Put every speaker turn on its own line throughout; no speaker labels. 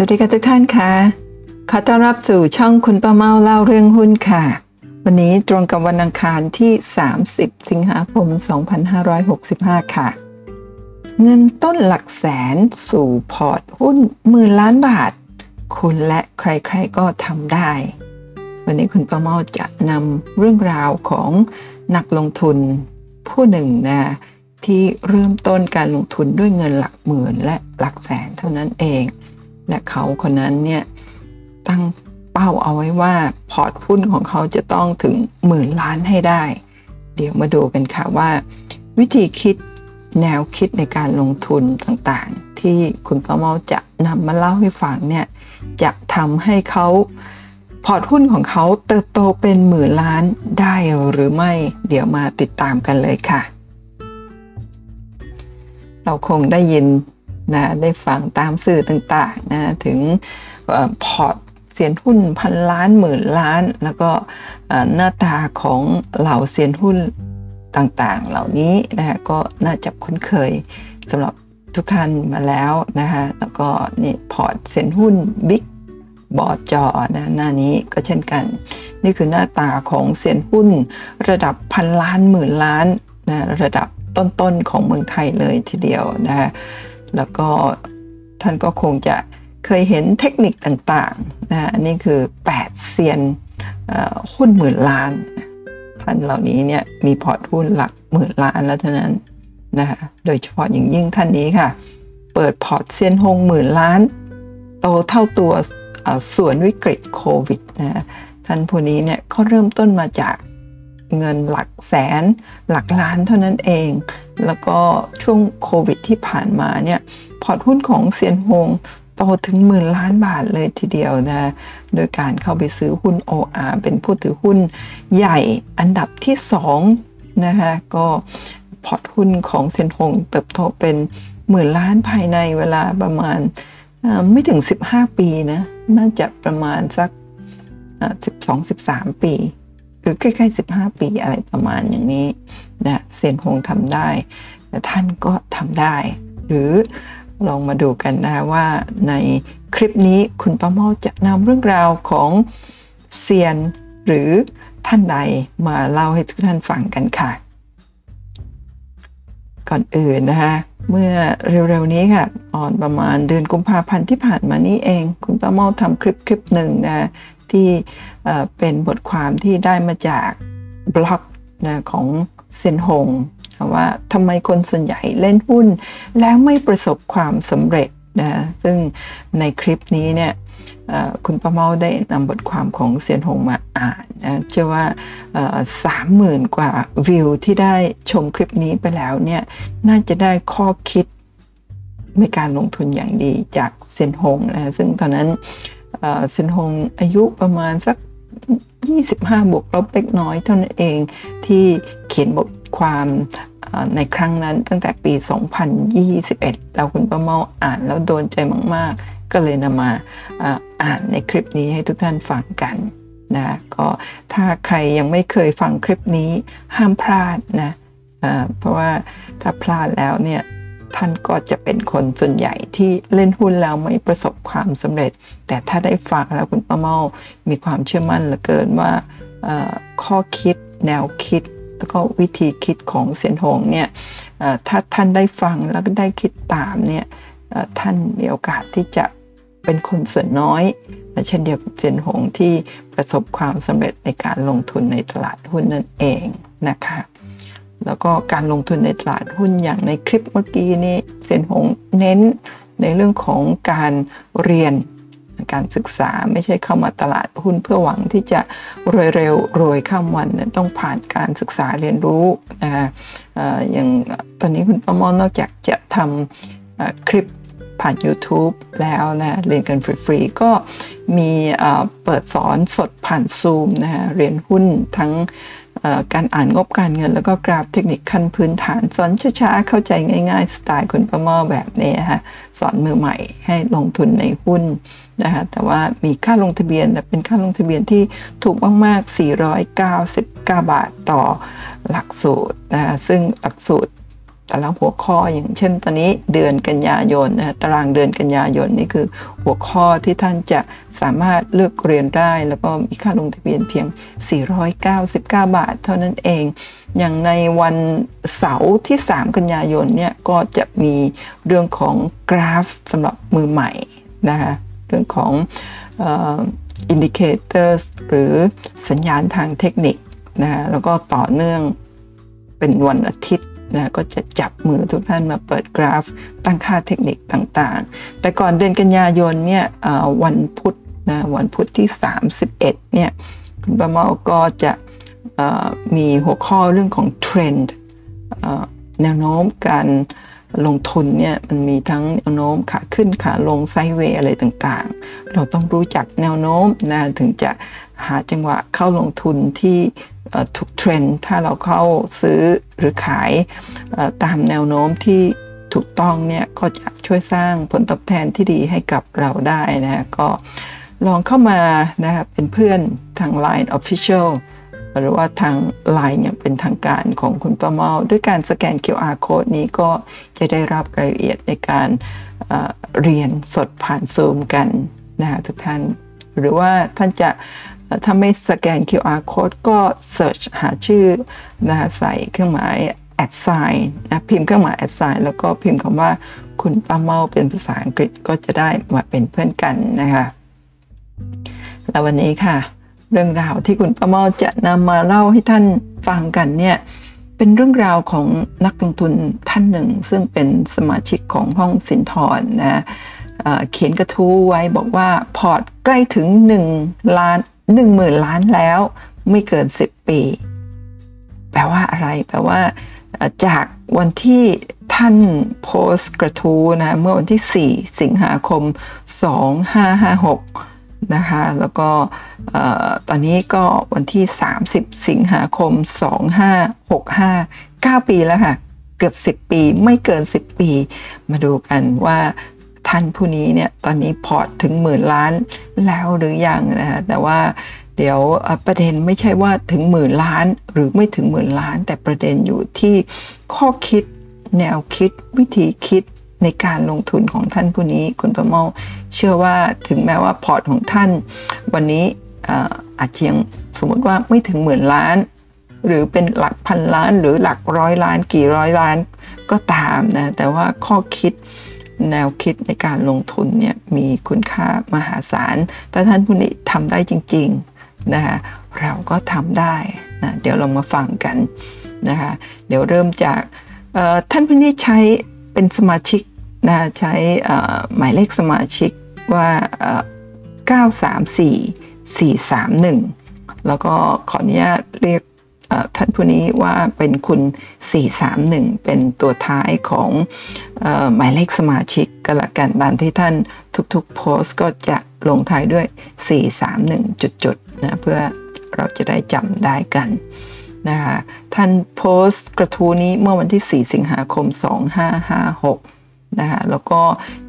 สวัสดีค่ะทุกท่านค่ะขอต้อนรับสู่ช่องคุณป้าเมาเล่าเรื่องหุ้นค่ะ วันนี้ตรงกับวันอังคารที่ 30 สิงหาคม 2565 ค่ะ เงินต้นหลักแสนสู่พอร์ตหุ้นหมื่นล้านบาท คุณและใครๆก็ทำได้ วันนี้คุณป้าเมาจะนำเรื่องราวของนักลงทุนผู้หนึ่งนะที่เริ่มต้นการลงทุนด้วยเงินหลักหมื่นและหลักแสนเท่านั้นเอง และเขาคนนั้นเนี่ยตั้งเป้าเอาไว้ว่าพอร์ตหุ้นของเขาจะต้องถึงหมื่นล้านให้ได้ เดี๋ยวมาดูกันค่ะว่า วิธีคิดแนวคิดในการลงทุนต่างๆ ที่คุณป้าเมาจะนำมาเล่าให้ฟังเนี่ยจะทำให้เขาพอร์ตหุ้นของเขาเติบโตเป็นหมื่นล้านได้หรือไม่ เดี๋ยวมาติดตามกันเลยค่ะ เราคงได้ยิน นะได้ฟังตามสื่อต่างๆนะถึงพอร์ตเซียนหุ้นพันล้านหมื่นล้าน แล้วก็หน้าตาของเหล่าเซียนหุ้นต่างๆ เหล่านี้นะก็น่าจะคุ้นเคยสำหรับทุกท่านมาแล้วนะคะแล้วก็นี่พอร์ตเซียนหุ้น bigบอร์ดจอนะหน้านี้ก็เช่นกัน นี่คือหน้าตาของเซียนหุ้น ระดับพันล้านหมื่นล้านนะระดับต้นๆของเมืองไทยเลยทีเดียวนะ แล้วก็ท่านก็คงจะเคยเห็นเทคนิคต่างๆนะอันนี้คือ 8 เซียนหุ้นหมื่นล้าน ท่านเหล่านี้เนี่ยมีพอร์ตหุ้นหลักหมื่นล้านแล้วเท่านั้นนะคะโดยเฉพาะอย่างยิ่งท่านนี้ค่ะ เปิดพอร์ตเซียนฮงหมื่นล้าน โตเท่าตัวสวนวิกฤตโควิดนะท่านผู้นี้เนี่ยเขาเริ่มต้นมาจาก เงินหลักแสน หลักล้านเท่านั้นเอง แล้วก็ช่วงโควิดที่ผ่านมาเนี่ยพอร์ตหุ้นของเซียนฮงโตถึงหมื่นล้านบาทเลยทีเดียวนะ โดยการเข้าไปซื้อหุ้น OR เป็นผู้ถือหุ้นใหญ่อันดับที่2นะคะก็พอร์ตหุ้นของเซียนฮงเติบโตเป็นหมื่นล้านภายในเวลาประมาณไม่ถึง 15 ปีนะ น่าจะประมาณสัก 12-13 ปี รือใกล้ๆ 15 ปีอะไรประมาณอย่างนี้นะเซียนฮงทำได้แต่ท่านก็ทำได้ หรือลองมาดูกันนะว่าในคลิปนี้คุณป้าเมาจะนำเรื่องราวของเซียนหรือท่านใดมาเล่าให้ทุกท่านฟังกันค่ะ ก่อนอื่นนะคะเมื่อเร็วๆนี้ค่ะตอนประมาณเดือนกุมภาพันธ์ที่ผ่านมานี้เอง คุณป้าเมาทำคลิปคลิปหนึ่งนะ ที่เป็นบทความที่ได้มาจากบล็อกนะของเซนหงว่าทำไมคนส่วนใหญ่เล่นหุ้น แล้วไม่ประสบความสำเร็จนะซึ่งในคลิปนี้เนี่ยคุณประเมาได้นำบทความของเซียนหงมาอ่านนะเชื่อว่าสามหมื่นกว่าวิวที่ได้ชมคลิปนี้ไปแล้วเนี่ยน่าจะได้ข้อคิดในการลงทุนอย่างดีจากเซียนหงนะซึ่งตอนนั้น เซนหงอายุประมาณสัก 25 บวกลบเล็กน้อยเท่านั้นเองที่เขียนบทความในครั้งนั้นตั้งแต่ปี 2021 เราคุณประเมาอ่านแล้วโดนใจมาก ๆ ก็เลยนำมาอ่านในคลิปนี้ให้ทุกท่านฟังกันนะก็ถ้าใครยังไม่เคยฟังคลิปนี้ห้ามพลาดนะเพราะว่าถ้าพลาดแล้วเนี่ย ท่านก็จะเป็นคนส่วนใหญ่ที่เล่นหุ้นแล้วไม่ประสบความสำเร็จ แต่ถ้าได้ฟังแล้วคุณป้าเมามีความเชื่อมั่นเหลือเกินว่าข้อคิดแนวคิด แล้วก็วิธีคิดของเซียนหงเนี่ยถ้าท่านได้ฟังแล้วก็ได้คิดตามเนี่ยท่านมีโอกาสที่จะเป็นคนส่วนน้อยเช่นเดียวกับเซียนหงที่ประสบความสำเร็จในการลงทุนในตลาดหุ้นนั่นเองนะคะ แล้วก็การลงทุนในตลาดหุ้นอย่างในคลิปเมื่อกี้นี้เซียนหงเน้นในเรื่องของการเรียนการศึกษาไม่ใช่เข้ามาตลาดหุ้นเพื่อหวังที่จะรวยเร็วรวยข้ามวันต้องผ่านการศึกษาเรียนรู้นะอย่างตอนนี้คุณประมอนนอกจากจะทำคลิปผ่าน YouTube แล้วนะเรียนกันฟรีๆ ก็มีเปิดสอนสดผ่านซูมนะเรียนหุ้นทั้ง การอ่านงบการเงิน แล้วก็กราฟเทคนิคขั้นพื้นฐาน สอนช้าๆ เข้าใจง่าย ๆ สไตล์คุณประมอแบบนี้ฮะสอนมือใหม่ให้ลงทุนในหุ้นนะคะแต่ว่ามีค่าลงทะเบียนแต่เป็นค่าลงทะเบียนที่ถูกมากๆ 499 บาทต่อหลักสูตรนะซึ่งหลักสูตร แต่ละหัวข้ออย่างเช่นตอนนี้เดือนกันยายนนะตารางเดือนกันยายนนี่คือหัวข้อที่ท่านจะสามารถเลือกเรียนได้ แล้วก็มีค่าลงทะเบียนเพียง 499 บาท เท่านั้นเอง อย่างในวันเสาร์ที่ 3 กันยายนเนี่ยก็จะมีเรื่องของกราฟสำหรับมือใหม่นะคะเรื่องของ indicator หรือสัญญาณทางเทคนิคนะแล้วก็ต่อเนื่องเป็นวันอาทิตย์ นะก็จะจับมือทุกท่านมาเปิดกราฟ ตั้งค่าเทคนิคต่างๆ แต่ก่อนเดือนกันยายนเนี่ยวันพุธนะวันพุธที่ 31เนี่ยคุณประมาก็จะมีหัวข้อเรื่องของเทรนด์แนวโน้มการลงทุนเนี่ยมันมีทั้งแนวโน้มขาขึ้นขาลงไซเวย์อะไรต่างๆ เราต้องรู้จักแนวโน้มนะถึงจะหาจังหวะเข้าลงทุนที่ ทุกเทรนด์ถ้าเราเข้าซื้อหรือขายตามแนวโน้มที่ถูกต้องเนี่ยก็จะช่วยสร้างผลตอบแทนที่ดีให้กับเราได้นะก็ลองเข้ามานะครับเป็นเพื่อนทาง Line Official หรือว่าทาง Line อย่างเป็นทางการของคุณประเมา ด้วยการสแกน QR code นี้ก็จะได้รับรายละเอียดในการเเรียนสดผ่านซูมกันนะทุกท่าน หรือว่าท่านจะ ถ้าไม่สแกน QR code ก็ search หาชื่อนะใส่เครื่องหมาย add sign นะพิมพ์เครื่องหมาย add sign แล้วก็พิมพ์คำว่าคุณป้าเมาเป็นภาษาอังกฤษก็จะได้มาเป็นเพื่อนกันนะคะแล้ววันนี้ค่ะ เรื่องราวที่คุณป้าเมาจะนำมาเล่าให้ท่านฟังกันเนี่ยเป็นเรื่องราวของนักลงทุนท่านหนึ่ง ซึ่งเป็นสมาชิกของห้องสินทรนะเขียนกระทู้ไว้บอกว่าพอร์ตใกล้ถึง 1 ล้าน หนึ่งหมื่นล้านแล้วไม่เกินสิบปี แปลว่าอะไร แปลว่าจากวันที่ท่านโพสกระทู้นะเมื่อวันที่ 4 สิงหาคม 2556 นะคะ แล้วก็ตอนนี้ก็วันที่ 30 สิงหาคม 2565 9 ปีแล้วค่ะ เกือบ 10 ปีไม่เกิน 10 ปี มาดูกันว่า ท่านผู้นี้เนี่ยตอนนี้พอร์ตถึงหมื่นล้านแล้วหรือยังนะฮะแต่ว่าเดี๋ยวประเด็นไม่ใช่ว่าถึงหมื่นล้านหรือไม่ถึงหมื่นล้าน แต่ประเด็นอยู่ที่ข้อคิดแนวคิดวิธีคิดในการลงทุนของท่านผู้นี้ คุณประเมาเชื่อว่าถึงแม้ว่าพอร์ตของท่าน วันนี้อาจจะยังสมมติว่าไม่ถึงหมื่นล้าน หรือเป็นหลักพันล้านหรือหลักร้อยล้าน กี่ร้อยล้านก็ตามนะแต่ว่าข้อคิด แนวคิดในการลงทุนเนี่ยมีคุณค่ามหาศาลถ้าท่านผู้นี้ทำได้จริงๆนะคะเราก็ทำได้นะเดี๋ยวเรามาฟังกันนะคะเดี๋ยวเริ่มจากท่านผู้นี้ใช้เป็นสมาชิกนะใช้หมายเลขสมาชิกว่า 934 431 แล้วก็ขออนุญาตเรียก ท่านผู้นี้ว่าเป็นคุณ 431 เป็นตัวท้ายของหมายเลขสมาชิกก็แล้วกันตามที่ท่านทุกๆ โพสต์ก็จะลงท้ายด้วย 431 จุดๆนะเพื่อเราจะได้จำได้กันนะคะท่านโพสต์กระทู้นี้เมื่อวันที่ 4 สิงหาคม 2556 นะคะแล้วก็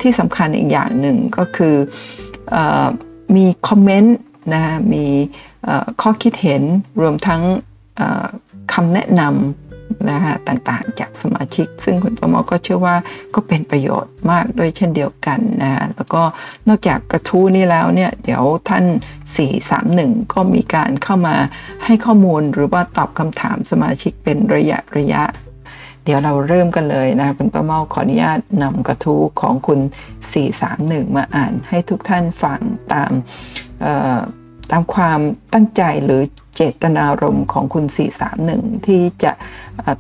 ที่สำคัญอีกอย่างหนึ่งก็คืออมีคอมเมนต์นะมีข้อคิดเห็นรวมทั้ง คำแนะนำนะคะต่างๆ จากสมาชิก ซึ่งคุณประมอก็เชื่อว่าก็เป็นประโยชน์มากด้วยเช่นเดียวกันนะแล้วก็นอกจากกระทู้นี้แล้วเนี่ยเดี๋ยวท่าน 431 ก็มีการเข้ามาให้ข้อมูลหรือว่าตอบคำถามสมาชิกเป็นระยะระยะ เดี๋ยวเราเริ่มกันเลยนะคุณประเมาขออนุญาตนำกระทู้ของคุณ 431 มาอ่านให้ทุกท่านฟังตาม ตามความตั้งใจหรือเจตนารมณ์ของคุณ 431 ที่จะ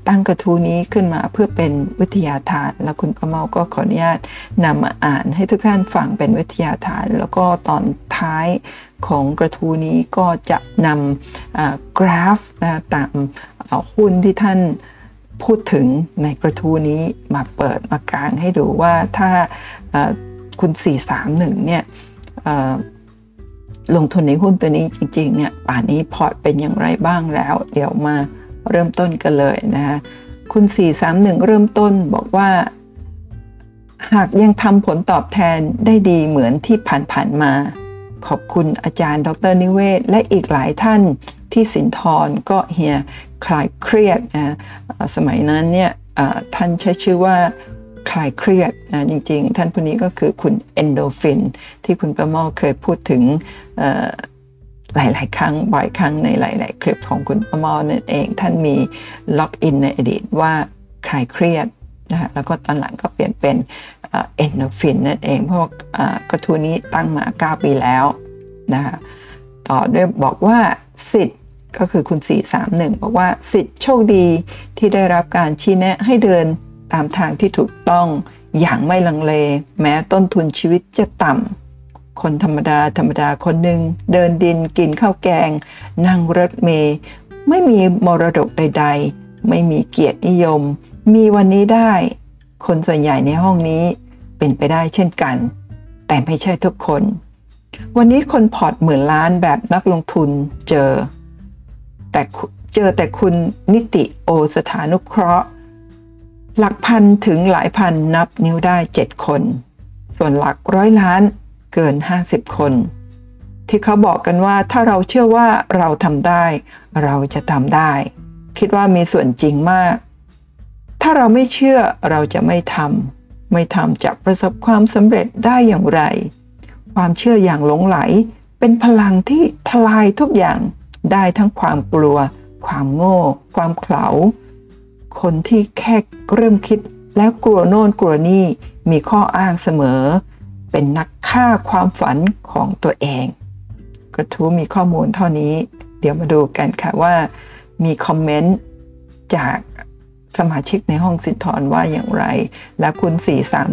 ตั้งกระทู้นี้ขึ้นมาเพื่อเป็นวิทยาทาน แล้วคุณประเมาก็ขออนุญาตนำมาอ่านให้ทุกท่านฟังเป็นวิทยาทาน แล้วก็ตอนท้ายของกระทู้นี้ก็จะนำกราฟนะตามหุ้นที่ท่านพูดถึงในกระทู้นี้มาเปิดมากลางให้ดูว่าถ้าคุณ 431 เนี่ย ลงทุนในหุ้นตัวนี้จริงๆเนี่ยป่านนี้พอร์ตเป็นอย่างไรบ้างแล้ว เดี๋ยวมาเริ่มต้นกันเลยนะคะคุณ 431 เริ่มต้นบอกว่า หากยังทำผลตอบแทนได้ดีเหมือนที่ผ่านๆมา ขอบคุณอาจารย์ ดรนิเวศ และอีกหลายท่านที่สินทรก็เฮียคลายเครียดนะสมัยนั้นเนี่ยท่านใช้ชื่อว่า คลายเครียดนะจริงๆ ท่านผู้นี้ก็คือคุณเอนโดฟิน ที่คุณประมอเคยพูดถึงหลาย ๆ ครั้งบ่อยครั้งในหลาย ๆ คลิปของคุณประมอนั่นเอง ท่านมีล็อกอินในอดีตว่าคลายเครียดนะฮะแล้วก็ตอนหลังก็เปลี่ยนเป็นเอนโดฟินนั่นเอง เพราะกระทู้นี้ตั้งมา 9 ปีแล้วนะฮะต่อด้วยบอกว่าสิทธิ์ก็คือคุณ 431 บอกว่าสิทธิ์โชคดีที่ได้รับการชี้แนะให้เดิน ตามทางที่ถูกต้องอย่างไม่ลังเล แม้ต้นทุนชีวิตจะต่ำคนธรรมดาธรรมดาคนหนึ่งเดินดินกินข้าวแกง นั่งรถเมย์ไม่มีมรดกใด ๆ ไม่มีเกียรตินิยม มีวันนี้ได้ คนส่วนใหญ่ในห้องนี้เป็นไปได้เช่นกัน แต่ไม่ใช่ทุกคน วันนี้คนพอร์ตหมื่นล้านแบบนักลงทุนเจอ แต่เจอแต่คุณนิติโอสถานุเคราะห์ หลักพันถึงหลายพันนับนิ้วได้ 7 คน ส่วนหลักร้อยล้านเกิน 50 คน ที่เขาบอกกันว่าถ้าเราเชื่อว่าเราทำได้ เราจะทำได้ คิดว่ามีส่วนจริงมาก ถ้าเราไม่เชื่อเราจะไม่ทำไม่ทำจะประสบความสำเร็จได้อย่างไร ความเชื่ออย่างหลงไหล เป็นพลังที่ทลายทุกอย่างได้ทั้งความกลัว ความโง่ ความเขลา คนที่แค่เริ่มคิดแล้วกลัวโน่นกลัวนี่มีข้ออ้างเสมอ เป็นนักฆ่าความฝันของตัวเอง กระทู้มีข้อมูลเท่านี้ เดี๋ยวมาดูกันค่ะว่า มีคอมเมนต์จากสมาชิกในห้องสินทรว่าอย่างไร และคุณ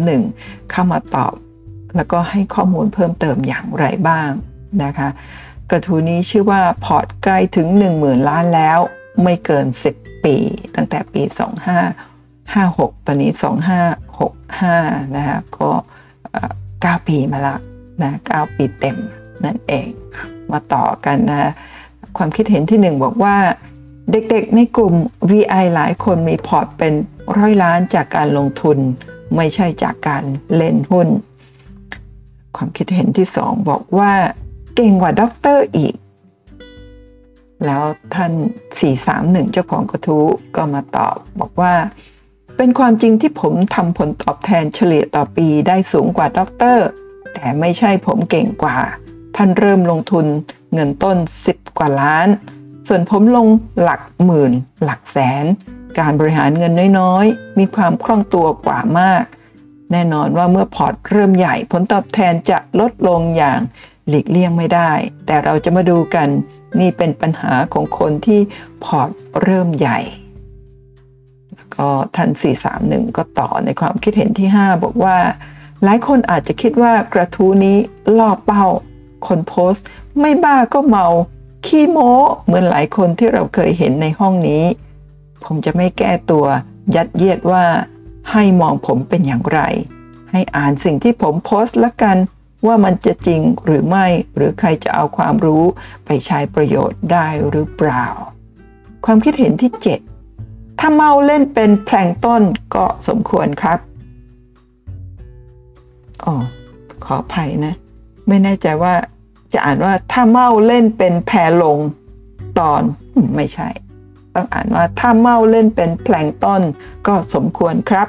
431 เข้ามาตอบ แล้วก็ให้ข้อมูลเพิ่มเติมอย่างไรบ้างนะคะ กระทู้นี้ชื่อว่าพอร์ตใกล้ถึง 10,000 ล้านแล้ว ไม่เกิน 10 ปี ตั้งแต่ปี 2556 ตอนนี้ 2565 นะคะก็9 ปีมาละนะ9ปีเต็มนั่นเอง มาต่อกันนะความคิดเห็นที่หนึ่งบอกว่าเด็กๆ ในกลุ่ม VI หลายคนมีพอร์ตเป็นร้อยล้านจากการลงทุน ไม่ใช่จากการเล่นหุ้น ความคิดเห็นที่สองบอกว่าเก่งกว่าด็อกเตอร์อีก แล้วท่าน 431 เจ้าของกระทู้ก็มาตอบ บอกว่า เป็นความจริงที่ผมทำผลตอบแทนเฉลี่ยต่อปีได้สูงกว่าด็อกเตอร์ แต่ไม่ใช่ผมเก่งกว่า ท่านเริ่มลงทุนเงินต้น 10 กว่าล้าน ส่วนผมลงหลักหมื่น หลักแสน การบริหารเงินน้อยๆ มีความคล่องตัวกว่ามาก แน่นอนว่าเมื่อพอร์ตเริ่มใหญ่ผลตอบแทนจะลดลงอย่างหลีกเลี่ยงไม่ได้ แต่เราจะมาดูกัน นี่เป็นปัญหาของคนที่พอร์ตเริ่มใหญ่ แล้วก็ท่าน 431 ก็ต่อในความคิดเห็นที่ 5 บอกว่า หลายคนอาจจะคิดว่ากระทู้นี้ล่อเป้า คนโพสต์ ไม่บ้าก็เมา ขี้โม้เหมือนหลายคนที่เราเคยเห็นในห้องนี้ ผมจะไม่แก้ตัว ยัดเยียดว่าให้มองผมเป็นอย่างไร ให้อ่านสิ่งที่ผมโพสต์ละกัน ว่ามันจะจริงหรือไม่หรือใครจะเอาความรู้ไปใช้ประโยชน์ได้หรือเปล่า ความคิดเห็นที่ 7 ถ้าเมาเล่นเป็นแพลงต้นก็สมควรครับอ๋อขออภัยนะ ไม่แน่ใจว่าจะอ่านว่าถ้าเมาเล่นเป็นแพรลงตอนไม่ใช่ ต้องอ่านว่าถ้าเมาเล่นเป็นแพลงต้นก็สมควรครับ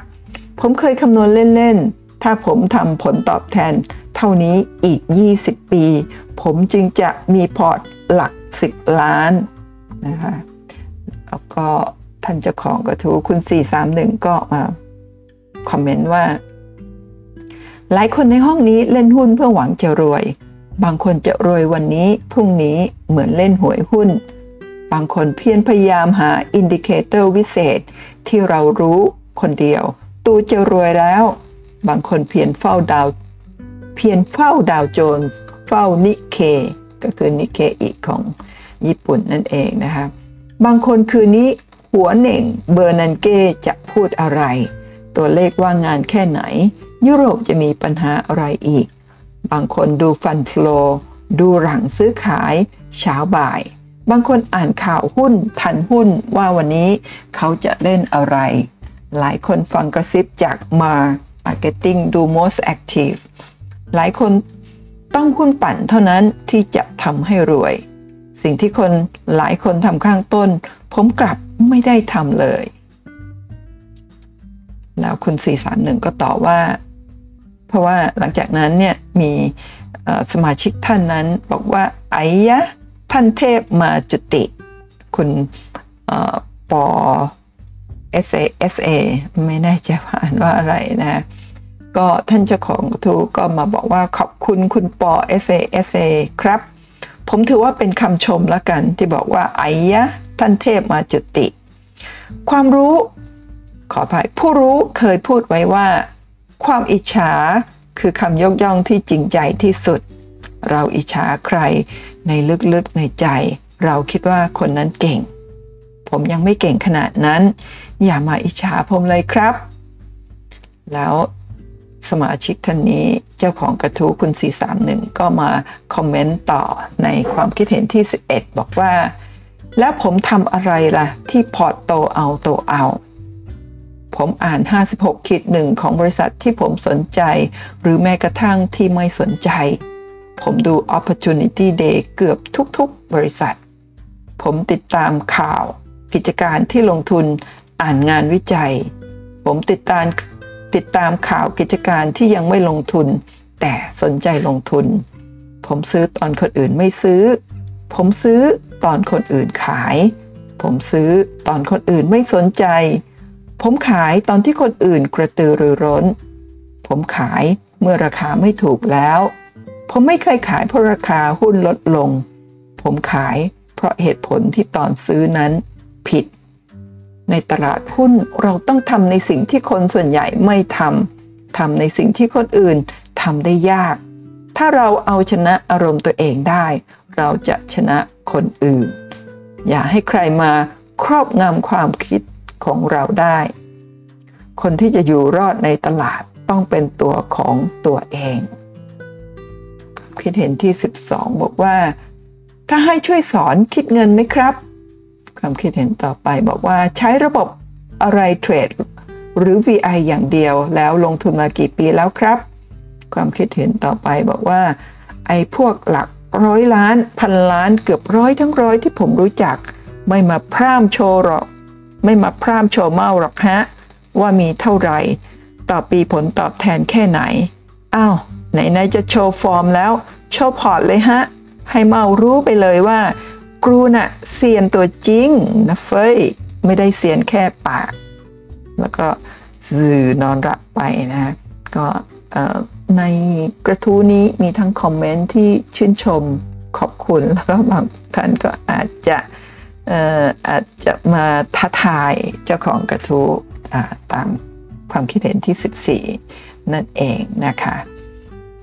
ผมเคยคำนวณเล่นๆถ้าผมทำผลตอบแทน เท่านี้อีก 20 ปี ผมจึงจะมีพอร์ตหลัก 10 ล้านนะคะแล้วก็ท่านเจ้าของกระทู้คุณ 431 ก็มาคอมเมนต์ว่า หลายคนในห้องนี้เล่นหุ้นเพื่อหวังจะรวย บางคนจะรวยวันนี้ พรุ่งนี้เหมือนเล่นหวยหุ้น บางคนเพียรพยายามหา indicator วิเศษ ที่เรารู้คนเดียว ตูจะรวยแล้ว บางคนเพียรเฝ้าดาว เพียรเฝ้าดาวโจนส์เฝ้านิเค ก็คือนิเคอีกของญี่ปุ่นนั่นเองนะคะบางคนคืนนี้หัวเหน่งเบอร์นันเก้จะพูดอะไร ตัวเลขว่างงานแค่ไหน ยุโรปจะมีปัญหาอะไรอีก บางคนดูฟันฟลอดูหลังซื้อขายเช้าบ่าย บางคนอ่านข่าวหุ้นทันหุ้นว่าวันนี้เขาจะเล่นอะไร หลายคนฟังกระซิบจากมา Marketing ดู most active หลายคนต้องหุ้นปั่นเท่านั้นที่จะทำให้รวย สิ่งที่คนหลายคนทำข้างต้น ผมกลับไม่ได้ทำเลย แล้วคุณ 431 ก็ตอบว่า เพราะว่าหลังจากนั้นเนี่ยมีสมาชิกท่านนั้นบอกว่าไอ้ยะท่านเทพมาจุติ คุณปอ S A S A ไม่แน่ใจว่าอ่านว่าอะไรนะ ก็ท่านเจ้าของกระทู้ก็มาบอกว่าขอบคุณคุณปอ S A S A ครับ ผมถือว่าเป็นคำชมละกันที่บอกว่าไอ้ยะท่านเทพมาจุติ ความรู้ขออภัยผู้รู้เคยพูดไว้ว่า ความอิจฉาคือคำยกย่องที่จริงใจที่สุด เราอิจฉาใครในลึกๆในใจ เราคิดว่าคนนั้นเก่ง ผมยังไม่เก่งขนาดนั้น อย่ามาอิจฉาผมเลยครับ แล้ว สมาชิกท่านนี้เจ้าของกระทู้คุณ 431 ก็มาคอมเมนต์ต่อในความคิดเห็นที่ 11 บอกว่า แล้วผมทำอะไรล่ะ ที่พอร์ตโตเอาโตเอา ผมอ่าน 56ขีดหนึ่งของบริษัทที่ผมสนใจ หรือแม้กระทั่งที่ไม่สนใจ ผมดู Opportunity Day เกือบทุกๆ บริษัท ผมติดตามข่าว กิจการที่ลงทุนอ่านงานวิจัย ผมติดตาม ติดตามข่าวกิจการที่ยังไม่ลงทุน แต่สนใจลงทุน ผมซื้อตอนคนอื่นไม่ซื้อ ผมซื้อตอนคนอื่นขาย ผมซื้อตอนคนอื่นไม่สนใจ ผมขายตอนที่คนอื่นกระตือรือร้น ผมขายเมื่อราคาไม่ถูกแล้ว ผมไม่เคยขายเพราะราคาหุ้นลดลง ผมขายเพราะเหตุผลที่ตอนซื้อนั้นผิด ในตลาดหุ้นเราต้องทำในสิ่งที่คนส่วนใหญ่ไม่ทำทำในสิ่งที่คนอื่นทำได้ยาก ถ้าเราเอาชนะอารมณ์ตัวเองได้ เราจะชนะคนอื่น อย่าให้ใครมาครอบงำความคิดของเราได้ คนที่จะอยู่รอดในตลาดต้องเป็นตัวของตัวเองคิดเห็นที่ 12 บอกว่า ถ้าให้ช่วยสอนคิดเงินไหมครับ ความคิดเห็นต่อไปบอกว่าใช้ระบบอะไรเทรดหรือ VI อย่างเดียวแล้วลงทุนมากี่ปีแล้วครับ ความคิดเห็นต่อไปบอกว่า ไอ้พวกหลักร้อยล้าน พันล้านเกือบร้อยทั้งร้อยที่ผมรู้จัก ไม่มาพร่ำโชว์หรอก ไม่มาพร่ำโชว์เม่าหรอกฮะ ว่ามีเท่าไหร่ ต่อปีผลตอบแทนแค่ไหน อ้าวไหนๆจะโชว์ฟอร์มแล้ว โชว์พอร์ตเลยฮะ ให้เม่ารู้ไปเลยว่า กูน่ะเซียนตัวจริงนะเฟ้ยไม่ได้เซียนแค่ปาก แล้วก็สื่อนอนรับไปนะก็ในกระทู้นี้มีทั้งคอมเมนต์ที่ชื่นชมขอบคุณ แล้วก็บางท่านก็อาจจะอาจจะมาท้าทายเจ้าของกระทู้ตามความคิดเห็นที่ 14 นั่นเองนะคะ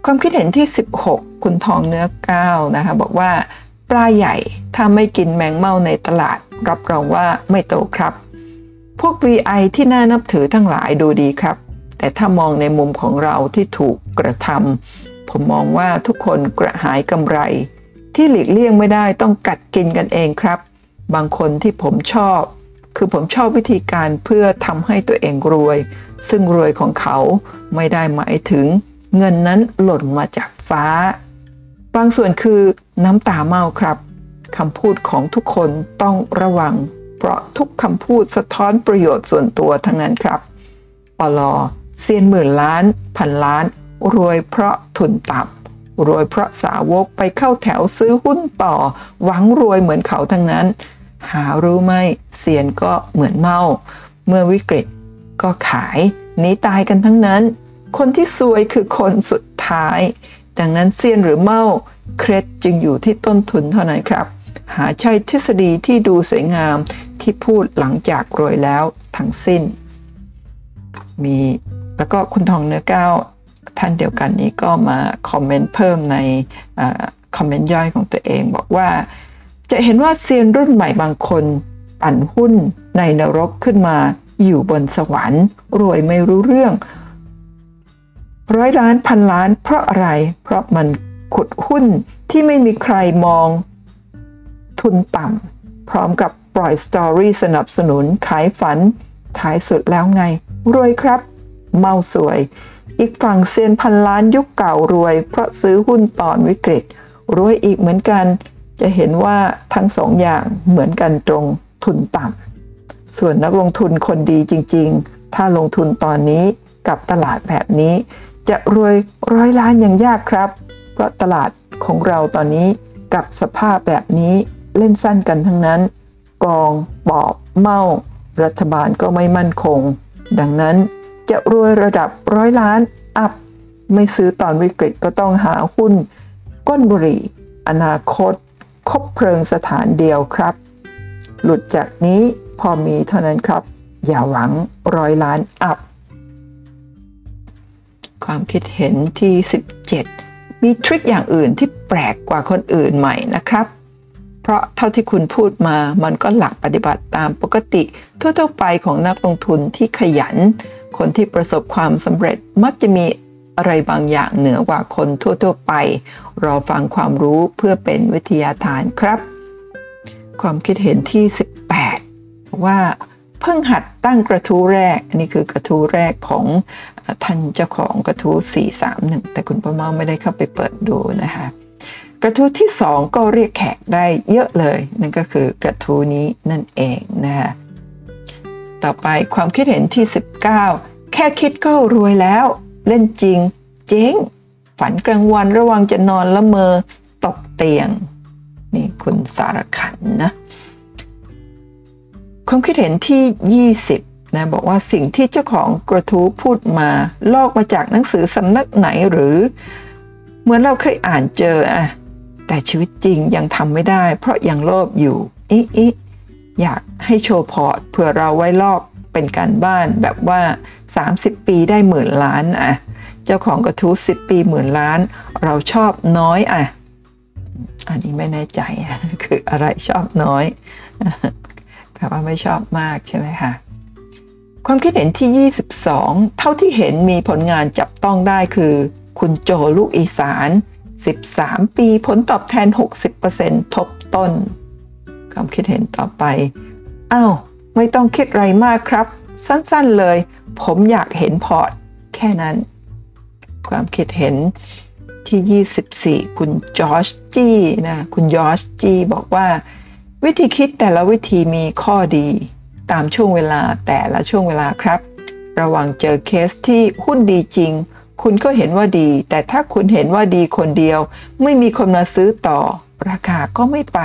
ความคิดเห็นที่ 16 คุณทองเนื้อก้าวนะคะ บอกว่า ปลาใหญ่ ถ้าไม่กินแมงเม่าในตลาด รับรองว่าไม่โตครับ พวก VI ที่น่านับถือทั้งหลายดูดีครับ แต่ถ้ามองในมุมของเราที่ถูกกระทำผมมองว่าทุกคนกระหายกำไร ที่หลีกเลี่ยงไม่ได้ต้องกัดกินกันเองครับ บางคนที่ผมชอบ คือผมชอบวิธีการเพื่อทำให้ตัวเองรวย ซึ่งรวยของเขาไม่ได้หมายถึง เงินนั้นหล่นมาจากฟ้า บางส่วนคือ น้ำตาเมาครับคำพูดของทุกคนต้องระวัง เพราะทุกคำพูดสะท้อนประโยชน์ส่วนตัวทั้งนั้นครับปลอเซียนหมื่นล้าน พันล้าน รวยเพราะทุนต่ำรวยเพราะสาวกไปเข้าแถวซื้อหุ้นต่อ หวังรวยเหมือนเขาทั้งนั้น หารู้ไหมเซียนก็เหมือนเมา เมื่อวิกฤตก็ขายหนีตายกันทั้งนั้น คนที่ซวยคือคนสุดท้าย ดังนั้นเซียนหรือเมา เครดจึงอยู่ที่ต้นทุนเท่านั้นครับ หาใช่ทฤษฎีที่ดูสวยงามที่พูดหลังจากรวยแล้วทั้งสิ้น มีแล้วก็คุณทองเนื้อก้าวท่านเดียวกันนี้ก็มาคอมเมนต์เพิ่มในคอมเมนต์ย่อยของตัวเองบอกว่า จะเห็นว่าเซียนรุ่นใหม่บางคนปั่นหุ้นในนรกขึ้นมาอยู่บนสวรรค์ รวยไม่รู้เรื่อง ร้อยล้านพันล้านเพราะอะไร เพราะมัน ขุดหุ้นที่ไม่มีใครมอง ทุนต่ำพร้อมกับปล่อยสตอรี่สนับสนุนขายฝันท้ายสุดแล้วไง รวยครับ เมาสวย อีกฝั่งเซียนพันล้านยุคเก่ารวย เพราะซื้อหุ้นตอนวิกฤต รวยอีกเหมือนกัน จะเห็นว่าทั้งสองอย่างเหมือนกันตรงทุนต่ำส่วนนักลงทุนคนดีจริง ๆ ถ้าลงทุนตอนนี้กับตลาดแบบนี้ จะรวยร้อยล้านอย่างยากครับ เพราะตลาดของเราตอนนี้กับสภาพแบบนี้เล่นสั้นกันทั้งนั้น กองปอบเมารัฐบาลก็ไม่มั่นคง ดังนั้นจะรวยระดับร้อยล้านอัพ ไม่ซื้อตอนวิกฤตก็ต้องหาหุ้น ก้นบุหรี่ อนาคต คบเพลิงสถานเดียวครับ หลุดจากนี้พอมีเท่านั้นครับ อย่าหวังร้อยล้านอัพ ความคิดเห็นที่ 17 มีทริคอย่างอื่นที่แปลกกว่าคนอื่นใหม่นะครับ เพราะเท่าที่คุณพูดมามันก็หลักปฏิบัติตามปกติ ทั่วๆไปของนักลงทุนที่ขยัน คนที่ประสบความสำเร็จมักจะมีอะไรบางอย่างเหนือกว่าคนทั่วๆไป รอฟังความรู้เพื่อเป็นวิทยาทานครับ ความคิดเห็นที่ 18 ว่า เพิ่งหัดตั้งกระทู้แรก อันนี้คือกระทู้แรกของท่านเจ้าของกระทู้431 แต่คุณประเมาไม่ได้เข้าไปเปิดดูนะคะ กระทู้ที่ 2 ก็เรียกแขกได้เยอะเลย นั่นก็คือกระทู้นี้นั่นเองนะคะต่อไปความคิดเห็นที่ 19 แค่คิดก็รวยแล้ว เล่นจริง เจ๊ง ฝันกลางวันระวังจะนอนละเมอตกเตียง นี่คุณสารขันนะ ความคิดเห็นที่ 20นะบอกว่าสิ่งที่เจ้าของกระทู้พูดมา ลอกมาจากหนังสือสำนักไหนหรือ เหมือนเราเคยอ่านเจออะแต่ชีวิตจริงยังทำไม่ได้ เพราะยังโลภอยู่อิอิอยากให้โชว์พอร์ตเผื่อเราไว้ลอกเป็นการบ้านแบบว่า 30 ปีได้หมื่นล้านอะเจ้าของกระทู้10 ปีหมื่นล้าน เราชอบน้อยอะอันนี้ไม่แน่ใจคืออะไรชอบน้อย แปลว่าไม่ชอบมากใช่ไหมคะความคิดเห็นที่ 22 เท่าที่เห็นมีผลงานจับต้องได้คือ คุณโจลูกอีสาน 13 ปีผลตอบแทน 60%ทบต้น ความคิดเห็นต่อไปอ้าวไม่ต้องคิดไรมากครับ สั้นๆเลย ผมอยากเห็นพอร์ต แค่นั้น ความคิดเห็นที่ 24 คุณจอชจี้นะ คุณยอชจี้บอกว่า วิธีคิดแต่ละวิธีมีข้อดี ตามช่วงเวลาแต่ละช่วงเวลาครับ ระวังเจอเคสที่หุ้นดีจริง คุณก็เห็นว่าดี แต่ถ้าคุณเห็นว่าดีคนเดียว ไม่มีคนมาซื้อต่อ ราคาก็ไม่ไป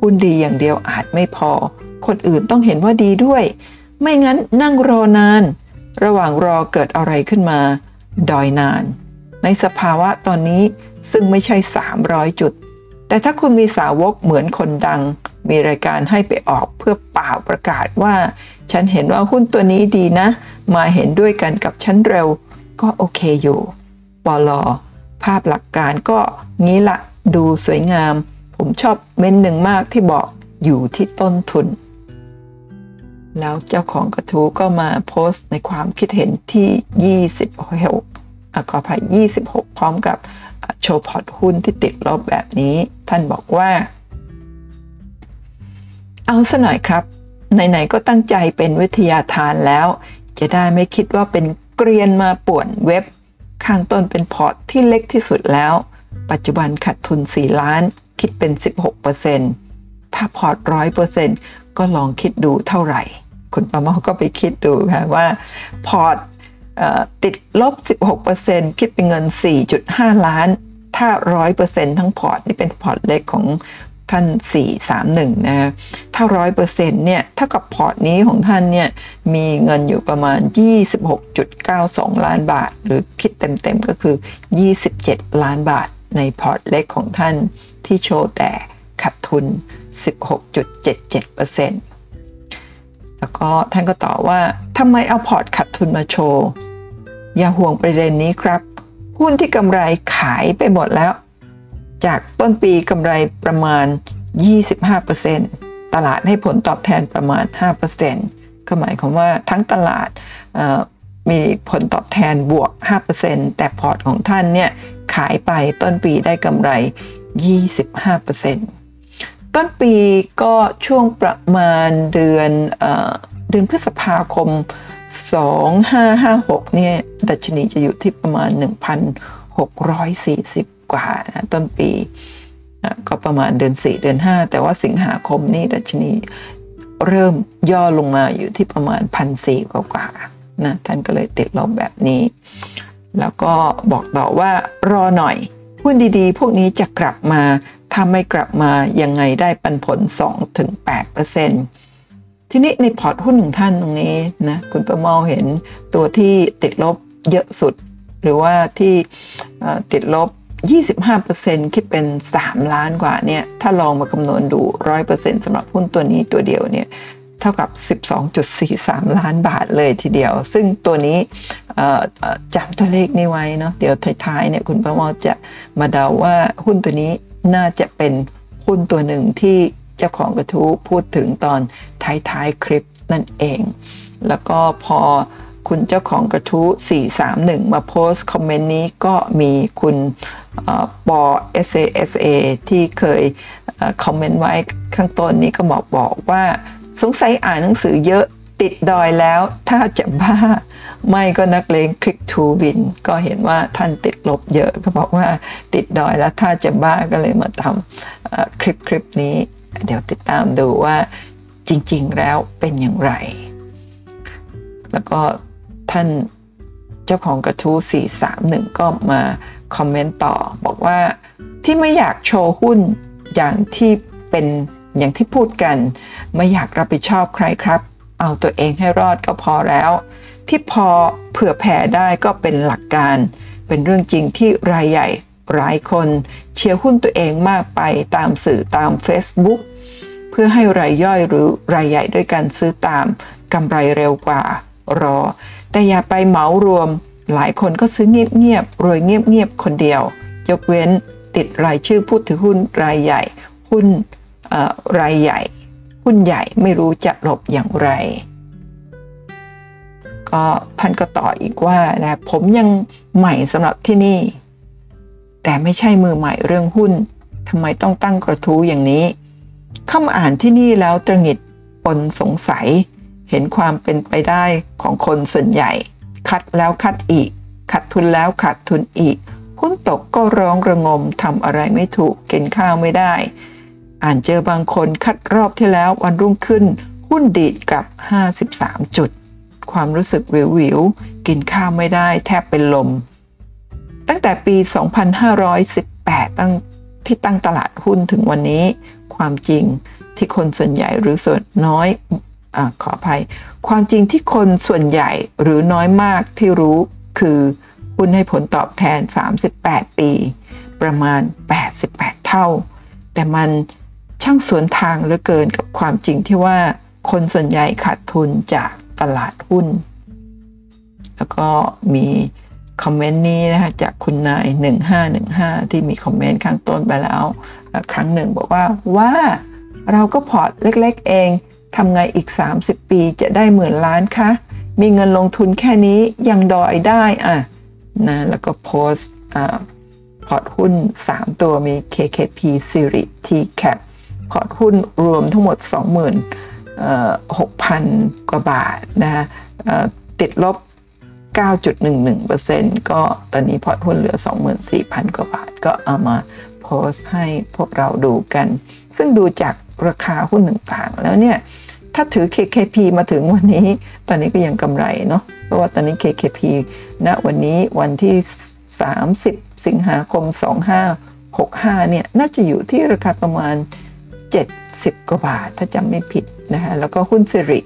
หุ้นดีอย่างเดียวอาจไม่พอ คนอื่นต้องเห็นว่าดีด้วย ไม่งั้นนั่งรอนาน ระหว่างรอเกิดอะไรขึ้นมา ดอยนาน ในสภาวะตอนนี้ซึ่งไม่ใช่ 300 จุด แต่ถ้าคุณมีสาวกเหมือนคนดัง มีรายการให้ไปออกเพื่อเปล่าประกาศว่า ฉันเห็นว่าหุ้นตัวนี้ดีนะ มาเห็นด้วยกันกับฉันเร็ว ก็โอเคอยู่ปลอภาพหลักการก็งี้ละดูสวยงาม ผมชอบเม้นหนึ่งมากที่บอกอยู่ที่ต้นทุน แล้วเจ้าของกระทู้ก็มาโพสต์ในความคิดเห็นที่ 26อะขออภัย26 พร้อมกับ โชว์พอร์ตหุ้นที่ติดลบแบบนี้ ท่านบอกว่า เอาซะหน่อยครับ ไหนๆก็ตั้งใจเป็นวิทยาทานแล้ว จะได้ไม่คิดว่าเป็นเกรียนมาป่วนเว็บ ข้างต้นเป็นพอร์ตที่เล็กที่สุดแล้ว ปัจจุบันขาดทุน 4 ล้าน คิดเป็น 16%ถ้าพอร์ตร้อยเปอร์เซ็นต์ก็ลองคิดดูเท่าไหร่ คุณประเมาก็ไปคิดดูค่ะว่า พอร์ต ติดลบ 16%คิดเป็นเงิน 4.5 ล้าน ถ้า 100%ทั้งพอร์ต นี่เป็นพอร์ตเล็กของท่าน 431 นะถ้า 100%เนี่ยเท่ากับพอร์ตนี้ของท่านเนี่ยมีเงินอยู่ประมาณ 26.92 ล้านบาท หรือคิดเต็มๆก็คือ 27 ล้านบาทในพอร์ตเล็กของท่านที่โชว์แต่ขาดทุน 16.77%แล้วก็ท่านก็ตอบว่าทำไมเอาพอร์ตขาดทุนมาโชว์ อย่าห่วงประเด็นนี้ครับ หุ้นที่กำไรขายไปหมดแล้ว จากต้นปีกำไรประมาณ 25%ตลาดให้ผลตอบแทนประมาณ 5%ก็หมายความว่าทั้งตลาดมีผลตอบแทนบวก 5%แต่พอร์ตของท่านเนี่ยขายไปต้นปีได้กำไร 25%ต้นปีก็ช่วงประมาณเดือนเดือนพฤษภาคม 2556 เนี่ย ดัชนีจะอยู่ที่ประมาณ 1,640 กว่านะต้นปีนะก็ประมาณเดือน 4 เดือน 5 แต่ว่าสิงหาคมนี่ดัชนีเริ่มย่อลงมาอยู่ที่ประมาณ 1,400 กว่านะท่านก็เลยติดลบแบบนี้ แล้วก็บอกต่อว่ารอหน่อยหุ้นดีๆ พวกนี้จะกลับมา ถ้าไม่กลับมายังไงได้ปันผล 2-8% ทีนี้ในพอร์ตหุ้นของท่านตรงนี้นะคุณประมอเห็นตัวที่ติดลบเยอะสุด หรือว่าที่ติดลบ 25%คิดเป็น 3 ล้านกว่าเนี่ยถ้าลองมาคำนวณดู 100%สำหรับหุ้นตัวนี้ตัวเดียวเนี่ยเท่ากับ 12.43 ล้านบาทเลยทีเดียว ซึ่งตัวนี้จำตัวเลขนี้ไว้เนาะเดี๋ยวท้ายๆเนี่ยคุณประมอจะมาเดาว่าหุ้นตัวนี้น่าจะเป็นหุ้นตัวหนึ่งที่ เจ้าของกระทู้พูดถึงตอนท้ายๆคลิปนั่นเอง แล้วก็พอคุณเจ้าของกระทู้ 431 มาโพสต์คอมเมนต์นี้ก็มีคุณปอ SASA ที่เคยคอมเมนต์ไว้ข้างต้นนี้ก็บอกบอกว่าสงสัยอ่านหนังสือเยอะติดดอยแล้วถ้าจะบ้าไม่ก็นักเลงคลิกทูวิน ก็เห็นว่าท่านติดลบเยอะก็บอกว่าติดดอยแล้วถ้าจะบ้าก็เลยมาทำคลิปคลิปนี้ เดี๋ยวติดตามดูว่าจริง ๆ แล้วเป็นอย่างไร แล้วก็ท่านเจ้าของกระทู้431 ก็มาคอมเมนต์ต่อ บอกว่าที่ไม่อยากโชว์หุ้นอย่างที่เป็นอย่างที่พูดกัน ไม่อยากรับผิดชอบใครครับ เอาตัวเองให้รอดก็พอแล้ว ที่พอเผื่อแผ่ได้ก็เป็นหลักการ เป็นเรื่องจริงที่รายใหญ่ หลายคนเชียร์หุ้นตัวเองมากไปตามสื่อตาม Facebook เพื่อให้รายย่อยหรือรายใหญ่ด้วยกันซื้อตามกำไรเร็วกว่ารอ แต่อย่าไปเหมารวม หลายคนก็ซื้อเงียบๆรวยเงียบๆคนเดียว ยกเว้นติดรายชื่อผู้ถือหุ้นรายใหญ่ หุ้นรายใหญ่ หุ้นใหญ่ไม่รู้จะหลบอย่างไร ก็ท่านก็ต่ออีกว่านะผมยังใหม่สำหรับที่นี่ แต่ไม่ใช่มือใหม่เรื่องหุ้นทำไมต้องตั้งกระทู้อย่างนี้ เข้ามาอ่านที่นี่แล้วตระหงิดปนสงสัย เห็นความเป็นไปได้ของคนส่วนใหญ่ คัดแล้วคัดอีกขาดทุนแล้วขาดทุนอีก หุ้นตกก็ร้องระงมทำอะไรไม่ถูกกินข้าวไม่ได้ อ่านเจอบางคนคัดรอบที่แล้ววันรุ่งขึ้น หุ้นดีดกลับ 53 จุด ความรู้สึกวิววิวกินข้าวไม่ได้แทบเป็นลม ตั้งแต่ปี 2518 ตั้งที่ตั้งตลาดหุ้นถึงวันนี้ ความจริงที่คนส่วนใหญ่หรือส่วนน้อยอขออภัย ความจริงที่คนส่วนใหญ่หรือน้อยมากที่รู้คือหุ้นให้ผลตอบแทน 38 ปี ประมาณ 88 เท่า แต่มันช่างสวนทางเหลือเกินกับความจริงที่ว่าคนส่วนใหญ่ขาดทุนจากตลาดหุ้น แล้วก็มี คอมเมนต์นี้นะคะจากคุณนาย1515 ที่มีคอมเมนต์ข้างต้นไปแล้ว ครั้งหนึ่งบอกว่าว่าเราก็พอร์ตเล็กๆเองทำไงอีก 30 ปีจะได้หมื่นล้านคะ มีเงินลงทุนแค่นี้ยังดอยได้อะนะแล้วก็โพสต์พอร์ตหุ้น 3 ตัวมี KKP SIRI TCAP พอร์ตหุ้นรวมทั้งหมด 26,000 กว่าบาทนะติดลบ 9.11%ก็ตอนนี้พอร์ตหุ้นเหลือ 24,000 กว่าบาท ก็เอามาโพสต์ให้พวกเราดูกัน ซึ่งดูจากราคาหุ้นต่างๆ แล้วเนี่ย ถ้าถือ KKP มาถึงวันนี้ ตอนนี้ก็ยังกำไรเนาะเพราะว่าตอนนี้ KKP ณนะวันนี้วันที่ 30 สิงหาคม 2565 เนี่ย น่าจะอยู่ที่ราคาประมาณ 70 กว่าบาท ถ้าจำไม่ผิดนะคะแล้วก็หุ้นสิริ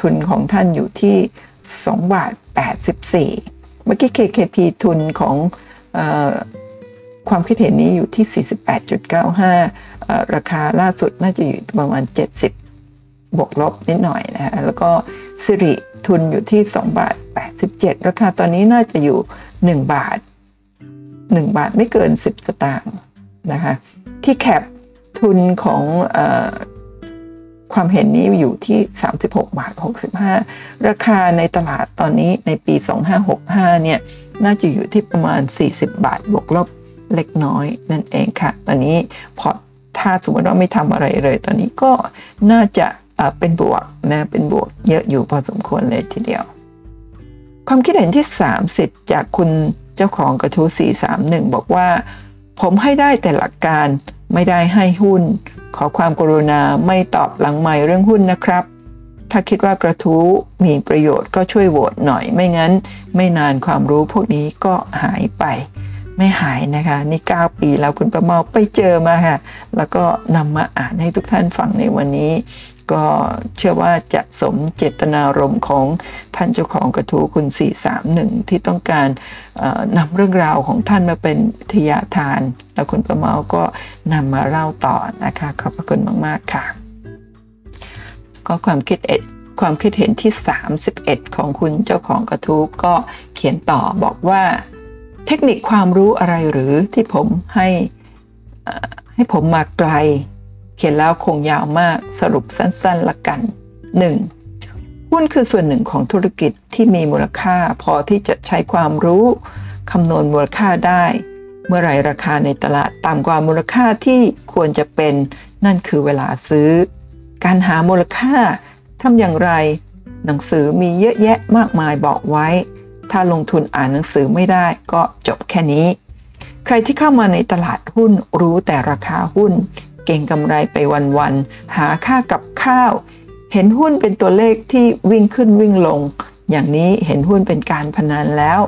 ทุนของท่านอยู่ที่ 2 บาท 84 เมื่อกี้ KKP ทุนของอความคิดเห็นนี้อยู่ที่ 48.95 ราคาล่าสุดน่าจะอยู่ประมาณ 70 บวกลบนิดหน่อยนะคะแล้วก็สิริทุนอยู่ที่ 2 บาท 87 ราคาตอนนี้น่าจะอยู่ 1 บาท 1 บาทไม่เกิน 10สตางค์นะคะ ที่แคปทุนของ ความเห็นนี้อยู่ที่ 36 บาท 65 ราคาในตลาดตอนนี้ในปี 2565 เนี่ย น่าจะอยู่ที่ประมาณ 40 บาท บวกลบเล็กน้อยนั่นเองค่ะ ตอนนี้พอถ้าสมมติว่าไม่ทำอะไรเลย ตอนนี้ก็น่าจะเป็นบวกนะ เป็นบวกเยอะอยู่พอสมควรเลยทีเดียว ความคิดเห็นที่ 30 จากคุณเจ้าของกระทู้431 บอกว่า ผมให้ได้แต่หลักการ ไม่ได้ให้หุ้น ขอความกรุณาไม่ตอบหลังใหม่เรื่องหุ้นนะครับถ้ถ้าคิดว่ากระทู้มีประโยชน์ก็ช่วยโหวตหน่อย ไม่งั้นไม่นานความรู้พวกนี้ก็หายไป ไม่หายนะคะ นี่ 9 ปีแล้วคุณประเมาไปเจอมาค่ะ แล้วก็นำมาอ่านให้ทุกท่านฟังในวันนี้ ก็เชื่อว่าจะสมเจตนารมณ์ของท่านเจ้าของกระทู้คุณ 431 ที่ต้องการนำเรื่องราวของท่านมาเป็นทยาทาน แล้วคุณประเมาก็นำมาเล่าต่อนะคะ ขอบพระคุณมาก ๆ ค่ะ ก็ความคิดเอ็ดความคิดเห็นที่ 31 ของคุณเจ้าของกระทู้ก็เขียนต่อบอกว่า เทคนิคความรู้อะไรหรือที่ผมให้ให้ผมมาไกล เขียนแล้วคงยาวมากสรุปสั้นๆละกัน 1. หุ้นคือส่วนหนึ่งของธุรกิจที่มีมูลค่าพอที่จะใช้ความรู้คำนวณมูลค่าได้ เมื่อไรราคาในตลาดต่ำกว่ามูลค่าที่ควรจะเป็น นั่นคือเวลาซื้อ การหามูลค่าทำอย่างไร หนังสือมีเยอะแยะมากมายบอกไว้ ถ้าลงทุนอ่านหนังสือไม่ได้ก็จบแค่นี้ ใครที่เข้ามาในตลาดหุ้นรู้แต่ราคาหุ้น เก่งกำไรไปวันๆหาค่ากับข้าว เห็นหุ้นเป็นตัวเลขที่วิ่งขึ้นวิ่งลง อย่างนี้เห็นหุ้นเป็นการพนันแล้ว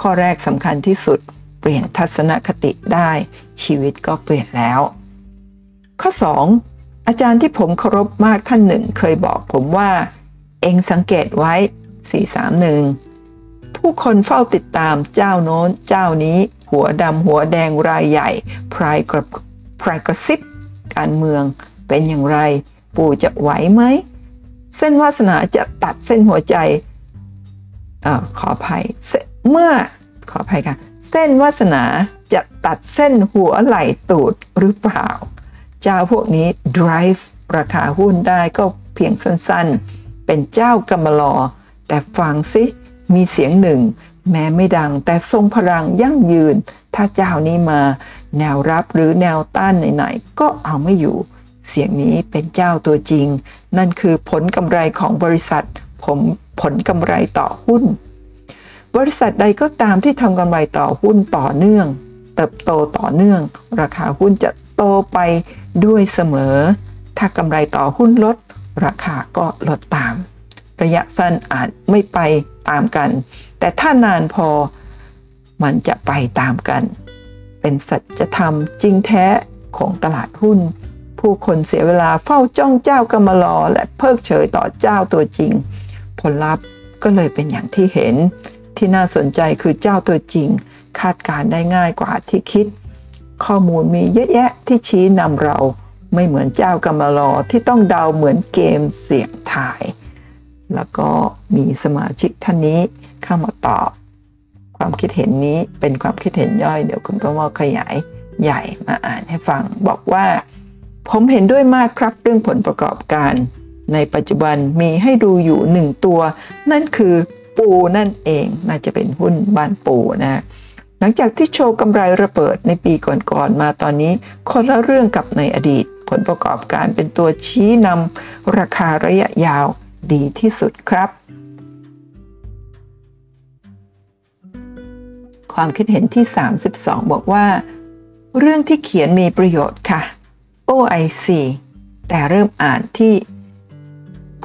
ข้อแรกสำคัญที่สุด เปลี่ยนทัศนคติได้ ชีวิตก็เปลี่ยนแล้ว ข้อ 2. อาจารย์ที่ผมเคารพมากท่านหนึ่งเคยบอกผมว่า เองสังเกตไว้ 431ผู้คนเฝ้าติดตามเจ้าโน้นเจ้านี้ หัวดำหัวแดงรายใหญ่พรายกระพรายกระซิบ การเมืองเป็นอย่างไร ปู่จะไหวไหม เส้นวาสนาจะตัดเส้นหัวใจอขออภัยเมื่อขออภัยค่ะ เส้นวาสนาจะตัดเส้นหัวไหล่ตูดหรือเปล่า เจ้าพวกนี้ drive ราคาหุ้นได้ก็เพียงสั้นๆ เป็นเจ้ากรรมลอ แต่ฟังซิมีเสียงหนึ่ง แม้ไม่ดังแต่ทรงพลังยั่งยืน ถ้าเจ้านี้มา แนวรับหรือแนวต้านไหนๆก็เอาไม่อยู่ เสียงนี้เป็นเจ้าตัวจริง นั่นคือผลกำไรของบริษัท ผมผลกำไรต่อหุ้น บริษัทใดก็ตามที่ทำกำไรต่อหุ้นต่อเนื่อง เติบโตต่อเนื่อง ราคาหุ้นจะโตไปด้วยเสมอ ถ้ากำไรต่อหุ้นลด ราคาก็ลดตาม ระยะสั้นอาจไม่ไปตามกัน แต่ถ้านานพอมันจะไปตามกัน เป็นสัจธรรมจริงแท้ของตลาดหุ้น ผู้คนเสียเวลาเฝ้าจ้องเจ้ากรรมลอและเพิกเฉยต่อเจ้าตัวจริง ผลลัพธ์ก็เลยเป็นอย่างที่เห็น ที่น่าสนใจคือเจ้าตัวจริง คาดการได้ง่ายกว่าที่คิด ข้อมูลมีเยอะแยะที่ชี้นำเราไม่เหมือนเจ้ากรรมลอที่ต้องเดาเหมือนเกมเสี่ยงทาย แล้วก็มีสมาชิกท่านนี้เข้ามาตอบ ความคิดเห็นนี้เป็นความคิดเห็นย่อย เดี๋ยวคุณประมอขยายใหญ่มาอ่านให้ฟัง บอกว่า ผมเห็นด้วยมากครับเรื่องผลประกอบการ ในปัจจุบันมีให้ดูอยู่หนึ่งตัว นั่นคือปูนั่นเองน่าจะเป็นหุ้นบ้านปูนะหลังจากที่โชว์กำไรระเบิดในปีก่อนๆมาตอนนี้ คนละเรื่องกับในอดีต ผลประกอบการเป็นตัวชี้นำราคาระยะยาว ดีที่สุดครับ ความคิดเห็นที่ 32 บอกว่า เรื่องที่เขียนมีประโยชน์ค่ะ OIC แต่เริ่มอ่านที่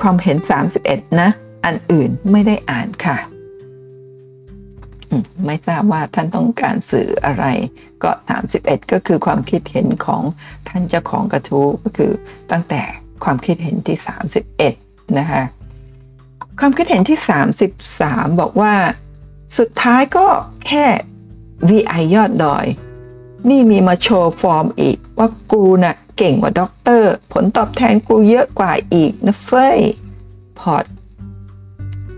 ความเห็น 31 นะ อันอื่นไม่ได้อ่านค่ะ ไม่ทราบว่าท่านต้องการสื่ออะไร ก็ 31 ก็คือความคิดเห็นของท่านเจ้าของกระทู้ก็คือตั้งแต่ความคิดเห็นที่ 31 นะคะความคิดเห็นที่ 33 บอกว่า สุดท้ายก็แค่ VI ยอดดอย นี่มีมาโชว์ฟอร์มอีกว่ากูน่ะเก่งกว่าด็อกเตอร์ ผลตอบแทนกูเยอะกว่าอีกนะเฟ้ย พอร์ต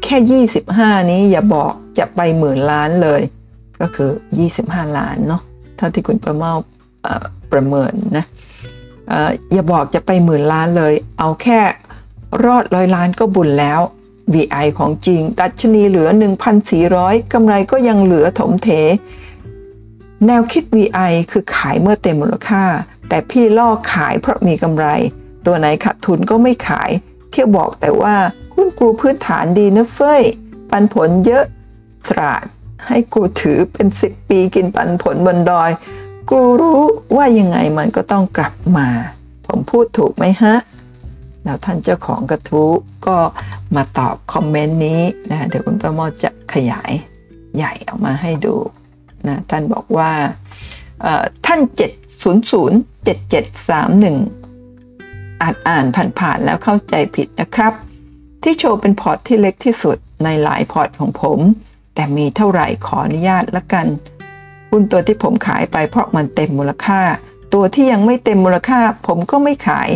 แค่ 25 นี้อย่าบอกจะไปหมื่นล้านเลย ก็คือ 25 ล้านเนาะเท่าที่คุณประเมาประเมินนะออย่าบอกจะไปหมื่นล้านเลย เอาแค่ รอดร้อยล้านก็บุญแล้ว VI ของจริง ดัชนีเหลือ 1,400 กำไรก็ยังเหลือถมเถแนวคิด VI คือขายเมื่อเต็มมูลค่า แต่พี่ล่อขายเพราะมีกำไร ตัวไหนขาดทุนก็ไม่ขาย เที่ยวบอกแต่ว่าหุ้นกูพื้นฐานดีนะเฟ้ย ปันผลเยอะตราดให้กูถือเป็น 10 ปีกินปันผลบนดอย กูรู้ว่ายังไงมันก็ต้องกลับมา ผมพูดถูกไหมฮะ แล้วท่านเจ้าของกระทู้ก็มาตอบคอมเมนต์นี้นะเดี๋ยวคุณประโมทจะขยายใหญ่ออกมาให้ดูนะท่านบอกว่าท่าน 700 7731 อาจอ่านผ่านๆแล้วเข้าใจผิดนะครับ ที่โชว์เป็นพอร์ตที่เล็กที่สุดในหลายพอร์ตของผม แต่มีเท่าไหร่ขออนุญาตละกันหุ้นตัวที่ผมขายไปเพราะมันเต็มมูลค่า ตัวที่ยังไม่เต็มมูลค่า ผมก็ไม่ขาย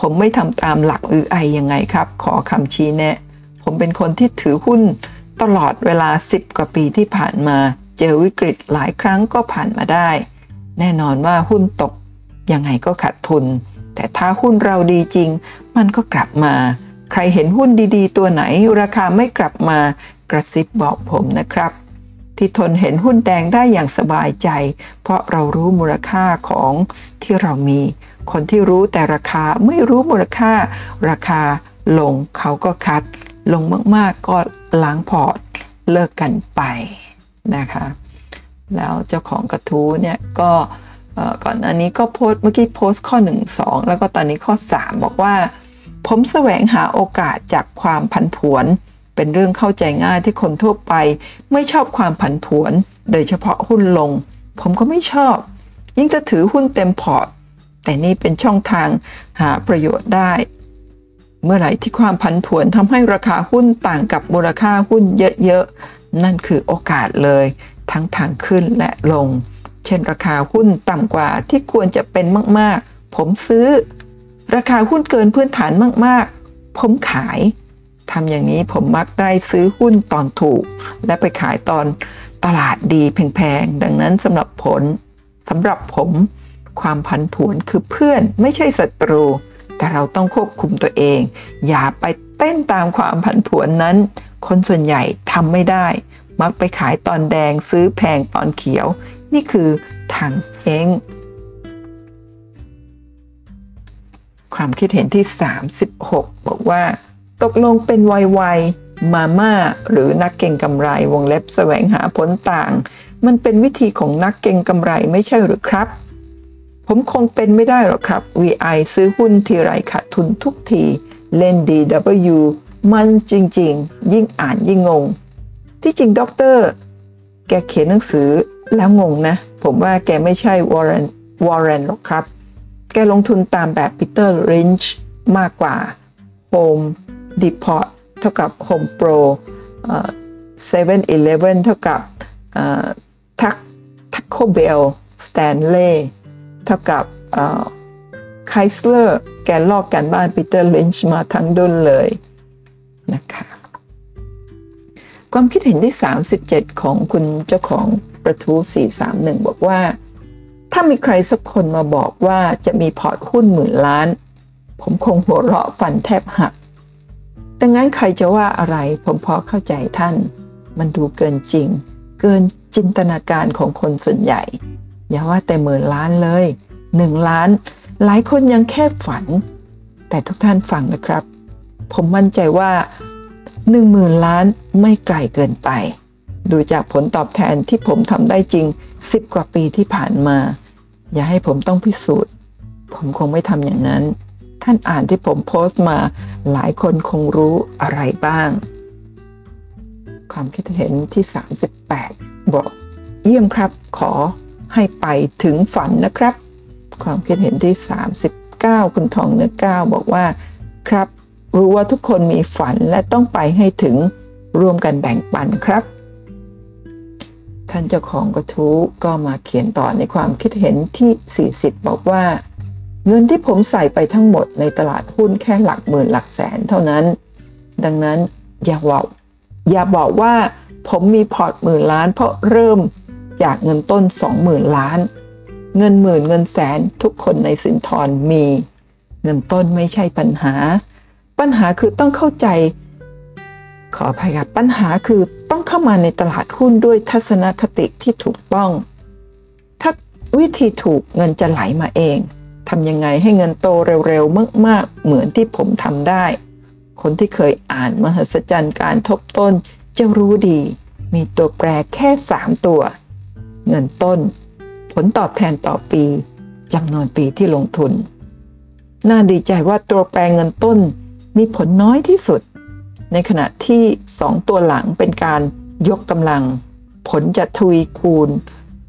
ผมไม่ทำตามหลัก VI ยังไงครับ ขอคำชี้แนะ ผมเป็นคนที่ถือหุ้นตลอดเวลา 10 กว่าปีที่ผ่านมา เจอวิกฤตหลายครั้งก็ผ่านมาได้ แน่นอนว่าหุ้นตกยังไงก็ขาดทุน แต่ถ้าหุ้นเราดีจริง มันก็กลับมา ใครเห็นหุ้นดีๆ ตัวไหน ราคาไม่กลับมากระซิบบอกผมนะครับ ที่ทนเห็นหุ้นแดงได้อย่างสบายใจ เพราะเรารู้มูลค่าของที่เรามี คนที่รู้แต่ราคาไม่รู้มูลค่า ราคาลงเขาก็คัด ลงมากๆก็ล้างพอร์ตเลิกกันไปนะคะ แล้วเจ้าของกระทู้เนี่ยก็ก่อนอันนี้ก็โพสต์เมื่อกี้โพสต์ข้อ 1 2 แล้วก็ตอนนี้ข้อ 3 บอกว่า ผมแสวงหาโอกาสจากความผันผวน เป็นเรื่องเข้าใจง่ายที่คนทั่วไป ไม่ชอบความผันผวน โดยเฉพาะหุ้นลง ผมก็ไม่ชอบ ยิ่งจะถือหุ้นเต็มพอร์ต แต่นี่เป็นช่องทางหาประโยชน์ได้ เมื่อไหร่ที่ความผันผวนทำให้ราคาหุ้นต่างกับมูลค่าหุ้นเยอะๆ นั่นคือโอกาสเลย ทั้งทางขึ้นและลง เช่น ราคาหุ้นต่ำกว่าที่ควรจะเป็นมากๆ ผมซื้อ ราคาหุ้นเกินพื้นฐานมากๆ ผมขายทำอย่างนี้ผมมักได้ซื้อหุ้นตอนถูก และไปขายตอนตลาดดีแพงๆ ดังนั้นสำหรับผลสำหรับผม ความผันผวนคือเพื่อนไม่ใช่ศัตรู แต่เราต้องควบคุมตัวเอง อย่าไปเต้นตามความผันผวนนั้น คนส่วนใหญ่ทำไม่ได้ มักไปขายตอนแดงซื้อแพงตอนเขียว นี่คือทางเจ๊งความคิดเห็นที่ 36 บอกว่า ตกลงเป็นวัยวัยมาม่าหรือนักเก่งกำไรวงเล็บแสวงหาผลต่าง มันเป็นวิธีของนักเก็งกำไรไม่ใช่หรือครับ ผมคงเป็นไม่ได้หรอกครับ VI ซื้อหุ้นทีไรขาดทุนทุกที เล่น DW มันจริงๆ ยิ่งอ่านยิ่งงง ที่จริงด็อกเตอร์แกเขียนหนังสือแล้วงงนะ ผมว่าแกไม่ใช่วอร์เรนวอร์เรนหรอกครับ แกลงทุนตามแบบปีเตอร์ลินช์มากกว่า Home Depot เท่ากับ Home Pro เซเว่นอีเลฟเว่นเท่ากับทักทาโคเบลสแตนเลย์ เท่ากับไครสเลอร์แกลอกการบ้านปีเตอร์ลินช์มาทั้งดุ้นเลยนะคะความคิดเห็นที่ 37 ของคุณเจ้าของกระทู้431 บอกว่า ถ้ามีใครสักคนมาบอกว่าจะมีพอร์ตหุ้นหมื่นล้าน ผมคงหัวเราะฟันแทบหัก ดังนั้นใครจะว่าอะไรผมพอเข้าใจท่าน มันดูเกินจริง เกินจินตนาการของคนส่วนใหญ่ อย่าว่าแต่หมื่นล้านเลยหนึ่งล้าน หลายคนยังแค่ฝัน แต่ทุกท่านฟังนะครับ ผมมั่นใจว่าหนึ่งหมื่นล้านไม่ไกลเกินไป ดูจากผลตอบแทนที่ผมทำได้จริงสิบกว่าปีที่ผ่านมา อย่าให้ผมต้องพิสูจน์ ผมคงไม่ทำอย่างนั้น ท่านอ่านที่ผมโพสต์มา หลายคนคงรู้อะไรบ้าง ความคิดเห็นที่ 38 บอก เยี่ยมครับขอ ให้ไปถึงฝันนะครับ ความคิดเห็นที่ 39 คุณทองเนื้อก้าบอกว่าครับ รู้ว่าทุกคนมีฝันและต้องไปให้ถึงร่วมกันแบ่งปันครับ ท่านเจ้าของกระทู้ก็มาเขียนต่อในความคิดเห็นที่ 40 บอกว่า เงินที่ผมใส่ไปทั้งหมดในตลาดหุ้นแค่หลักหมื่นหลักแสนเท่านั้น ดังนั้นอย่าบอกอย่าบอกว่าผมมีพอร์ตหมื่นล้านเพราะเริ่ม จากเงินต้น 20,000 ล้าน เงินหมื่นเงินแสนทุกคนในสินทรมี เงินต้นไม่ใช่ปัญหา ปัญหาคือต้องเข้าใจ ขออภัยครับปัญหาคือต้องเข้ามาในตลาดหุ้นด้วยทัศนคติที่ถูกต้อง ถ้าวิธีถูกเงินจะไหลมาเองทำยังไงให้เงินโตเร็วๆมากๆ เหมือนที่ผมทำได้ คนที่เคยอ่านมหัศจรรย์การทบต้นจะรู้ดี มีตัวแปรแค่ 3 ตัว เงินต้น ผลตอบแทนต่อปีจำนวนปีที่ลงทุน น่าดีใจว่าตัวแปรเงินต้นมีผลน้อยที่สุด ในขณะที่ 2 ตัวหลังเป็นการยกกำลัง ผลจะทวีคูณ